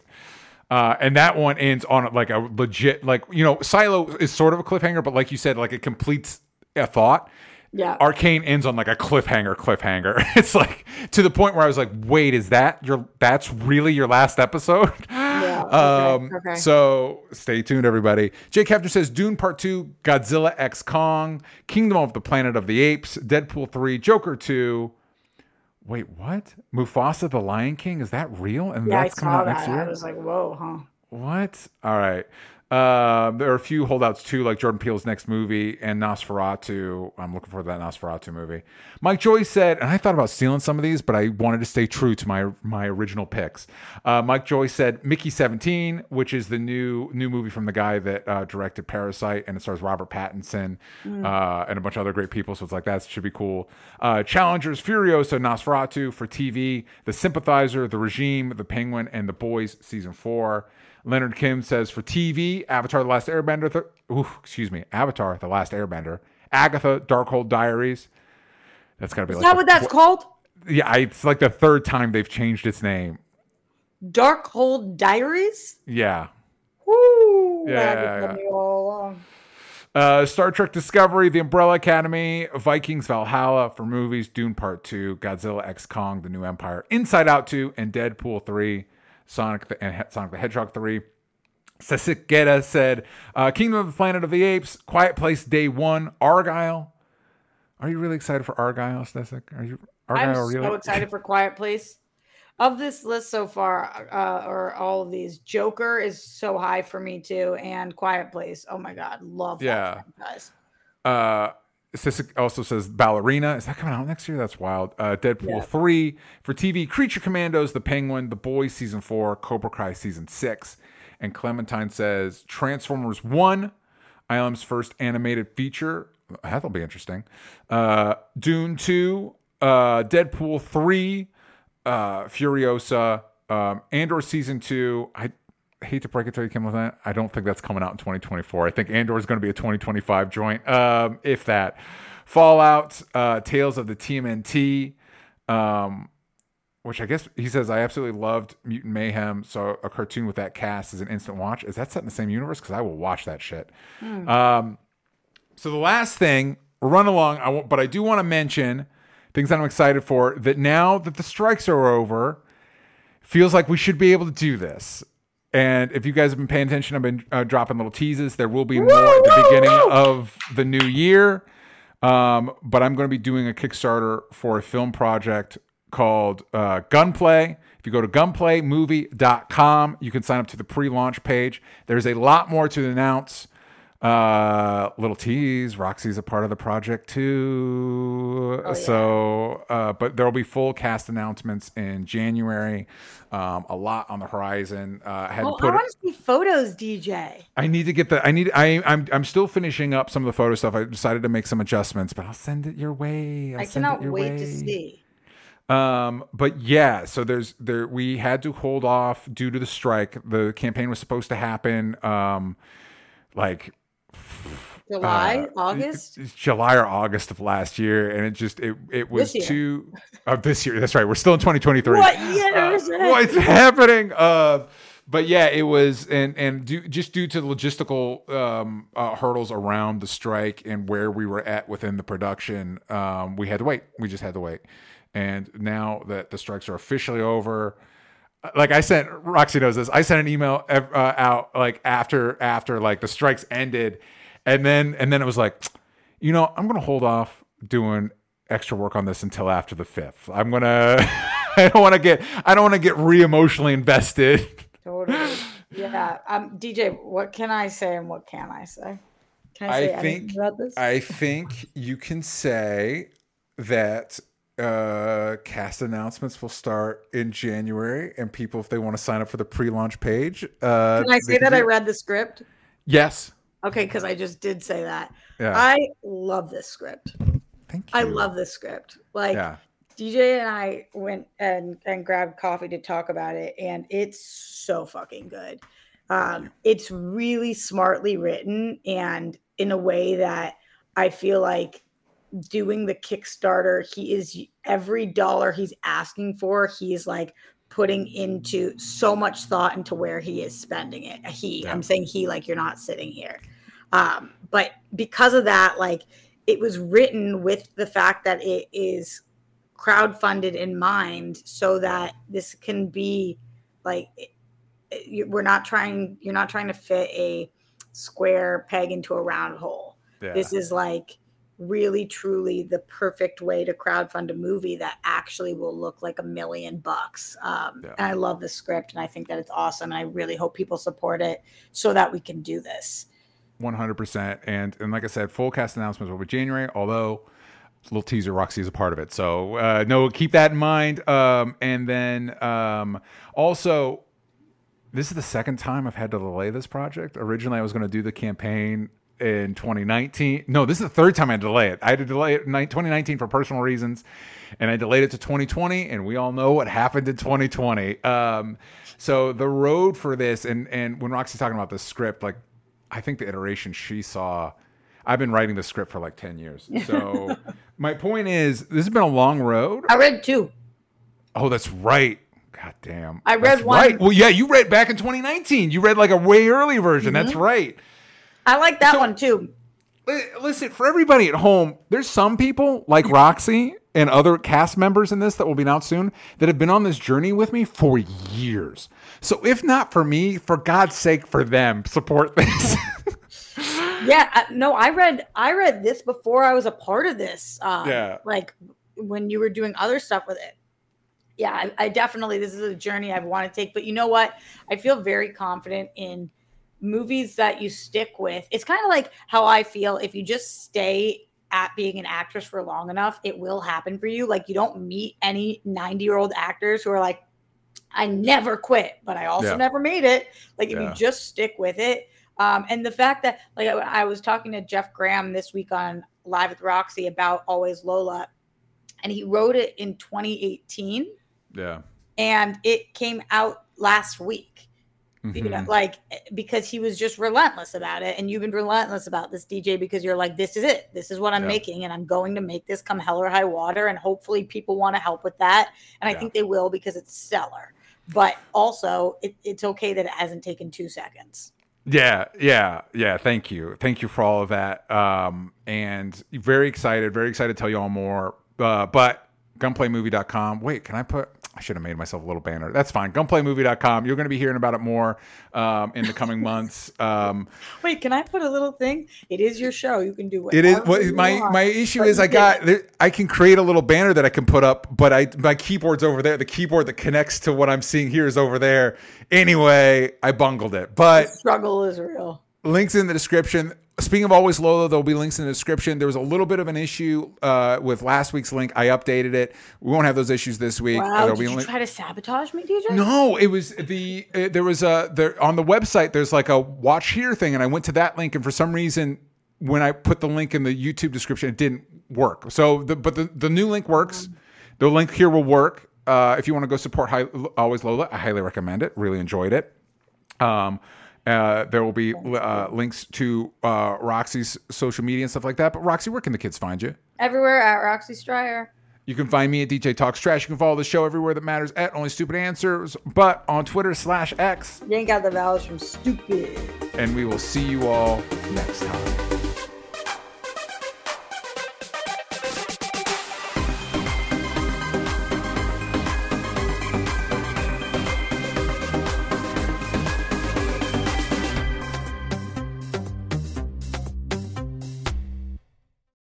Uh, and that one ends on like a legit, like you know, Silo is sort of a cliffhanger, but like you said, like it completes a thought. Yeah. Arcane ends on like a cliffhanger, cliffhanger. It's like to the point where I was like, "Wait, is that your? That's really your last episode?" Yeah, okay, Um, okay. So stay tuned, everybody. Jake Hefner says Dune Part Two, Godzilla X Kong, Kingdom of the Planet of the Apes, Deadpool Three, Joker Two. Wait, what? Mufasa the Lion King? Is that real? And yeah, I that's coming out that. next I year. was like, whoa, huh? What? All right. Um, there are a few holdouts too, like Jordan Peele's next movie and Nosferatu. I'm looking forward to that Nosferatu movie. Mike Joy said, and I thought about stealing some of these, but I wanted to stay true to my my original picks. Uh, Mike Joy said Mickey 17, which is the new new movie from the guy that uh, directed Parasite, and it stars Robert Pattinson uh, and a bunch of other great people. So it's like that should be cool. Uh, Challengers Furiosa Nosferatu for TV, The Sympathizer, The Regime, The Penguin, and The Boys season four. Leonard Kim says for TV, Avatar: The Last Airbender. Th- ooh, excuse me, Avatar: The Last Airbender. Agatha: Darkhold Diaries. That's gotta be Is like that the what that's tw- called? yeah. I, it's like the third time they've changed its name. Darkhold Diaries. Yeah. Woo! Yeah, yeah, was yeah. me all along. Uh, Star Trek Discovery, The Umbrella Academy, Vikings Valhalla for movies, Dune Part 2, Godzilla X Kong, The New Empire, Inside Out 2, and Deadpool 3, Sonic the, and Sonic the Hedgehog 3. Sasik Geta said, uh, Kingdom of the Planet of the Apes, Quiet Place Day 1, Argylle. Are you really excited for Argylle, Sasik? Are you I'm Argylle really? so excited for Quiet Place. Of this list so far, uh, or all of these, Joker is so high for me too, and Quiet Place. Oh my god, love that Yeah. franchise. uh Sissik also says Ballerina. Is that coming out next year? That's wild. Uh, Deadpool Yeah. 3 for TV. Creature Commandos, The Penguin, The Boys season 4, Cobra Kai season 6. And Clementine says Transformers 1, ILM's first animated feature. That'll be interesting. Uh, Dune 2, uh, Deadpool 3, uh, Furiosa, um, Andor season 2. I hate to break it to you, Kim, with that. I don't think that's coming out in 2024. I think Andor is going to be a 2025 joint, um, if that. Fallout, uh, Tales of the TMNT, um, which I guess he says I absolutely loved Mutant Mayhem. So a cartoon with that cast is an instant watch. Is that set in the same universe? Because I will watch that shit. Um, so the last thing, we're along, I won't, but I do want to mention things that I'm excited for. That now that the strikes are over, feels like we should be able to do this. And if you guys have been paying attention, I've been uh, dropping little teases. There will be more at the beginning of the new year. Um, but I'm going to be doing a Kickstarter for a film project called uh, Gunplay. If you go to gunplaymovie.com, you can sign up to the pre launch page. There's a lot more to announce. Uh, little tease. Roxy's a part of the project too. So, uh, but there will be full cast announcements in January. Um, a lot on the horizon. Uh, I had Oh, to I put. it- want to see photos, DJ. I need to get the. I need. I. I'm. I'm still finishing up some of the photo stuff. I decided to make some adjustments, but I'll send it your way. I'll I send it cannot wait to see. Um, but yeah, so there's there we had to hold off due to the strike. The campaign was supposed to happen um like July, uh, August. July or August of last year, and it just it it was too of this year. That's right. We're still in 2023. What year Uh, is it? What's happening? Uh, but yeah, it was, and and due, just due to the logistical um, uh, hurdles around the strike and where we were at within the production, um, we had to wait. We just had to wait. And now that the strikes are officially over, like I sent Roxy knows this. I sent an email uh, out like after after like the strikes ended, and then and then it was like, you know, I'm gonna hold off doing extra work on this until after the fifth. I'm gonna. I don't want to get. I don't want to get re emotionally invested. Totally. Yeah. Um, DJ, what can I say and what can I say? Can I I say anything think- about this? I think you can say that uh cast announcements will start in January and people if they want to sign up for the pre-launch page uh can I say that do I read the script? yes Okay, because I just did say that. yeah I love this script. thank you I love this script. Like yeah DJ and I went and and grabbed coffee to talk about it, and it's so fucking good. Um, it's really smartly written, and in a way that I feel like doing the Kickstarter, he is every dollar he's asking for, he is like putting into so much thought into where he is spending it. He, Yeah. I'm saying he, like you're not sitting here. Um, but because of that, like it was written with the fact that it is crowdfunded in mind so that this can be like it- it- you- we're not trying you're not trying to fit a square peg into a round hole. Yeah. This is like really truly the perfect way to crowdfund a movie that actually will look like a million bucks. Um, Yeah. and i love the script and i think that it's awesome and i really hope people support it so that we can do this 100% and and like i said full cast announcements will be january although little teaser roxy is a part of it. So uh no keep that in mind. Um and then um also this is the second time i've had to delay this project. Originally i was going to do the campaign in 2019 no this is the third time i delay it. I had to delay it in 2019 for personal reasons and i delayed it to 2020 and we all know what happened in 2020 um so the road for this and and when roxy's talking about the script like I think the iteration she saw. I've been writing the script for like ten years. So my point is, this has been a long road. i read two Oh, that's right. God damn. I read That's one- Right. Well, yeah, you read back in 2019. You read like a way early version. That's Mm-hmm. right. i like that So- one too Listen, for everybody at home, there's some people like Roxy and other cast members in this that will be out soon that have been on this journey with me for years. So if not for me, for God's sake, for them, support this. yeah I, no i read i read this before i was a part of this um, Yeah. like when you were doing other stuff with it yeah I, I definitely this is a journey i want to take but you know what i feel very confident in movies that you stick with it's kind of like how i feel if you just stay at being an actress for long enough, it will happen for you. Like you don't meet any 90 year old actors who are like, I never quit, but I also Yeah. never made it. Like if Yeah. you just stick with it. Um, and the fact that like I, I was talking to Jeff Graham this week on Live with Roxy about Always Lola, and he wrote it in 2018 Yeah. and it came out last week you know Mhm. like eh, because he was just relentless about it and you've been relentless about this dj because you're like this is it this is what i'm Yeah. making and i'm going to make this come hell or high water and hopefully people want to help with that and i Yeah. think they will because it's stellar but also it, it's okay that it hasn't taken two seconds Yeah, yeah, yeah. Thank you. Thank you for all of that. Um, and very excited, very excited to tell you all more. Uh, but gunplaymovie.com. Wait, can I put I should have made myself a little banner. That's fine. Gunplaymovie.com. You're going to be hearing about it more um, in the coming months. Um, wait can i put a little thing it is your show you can do it is what you my want. my issue is. I got there, I can create a little banner that I can put up, but I my keyboard's over there. The keyboard that connects to what I'm seeing here is over there. Anyway, I bungled it, but the struggle is real links in the description. Speaking of always Lola, there'll be links in the description. There was a little bit of an issue uh, with last week's link. I updated it. We won't have those issues this week. wow There'll did you link- try to sabotage me dj no, it was the uh, there was a there on the website. There's like a watch here thing, and I went to that link, and for some reason, when I put the link in the YouTube description, it didn't work. So, the, but the the new link works. The link here will work. Uh, if you want to go support Hi- Always Lola, I highly recommend it. Really enjoyed it. Um, uh, there will be uh, links to uh, Roxy's social media and stuff like that. But Roxy, where can the kids find you? everywhere at roxy striar You can find me at DJ Talks Trash. You can follow the show everywhere that matters at Only Stupid Answers, but on Twitter slash X. you ain't got the vowels from stupid And we will see you all next time.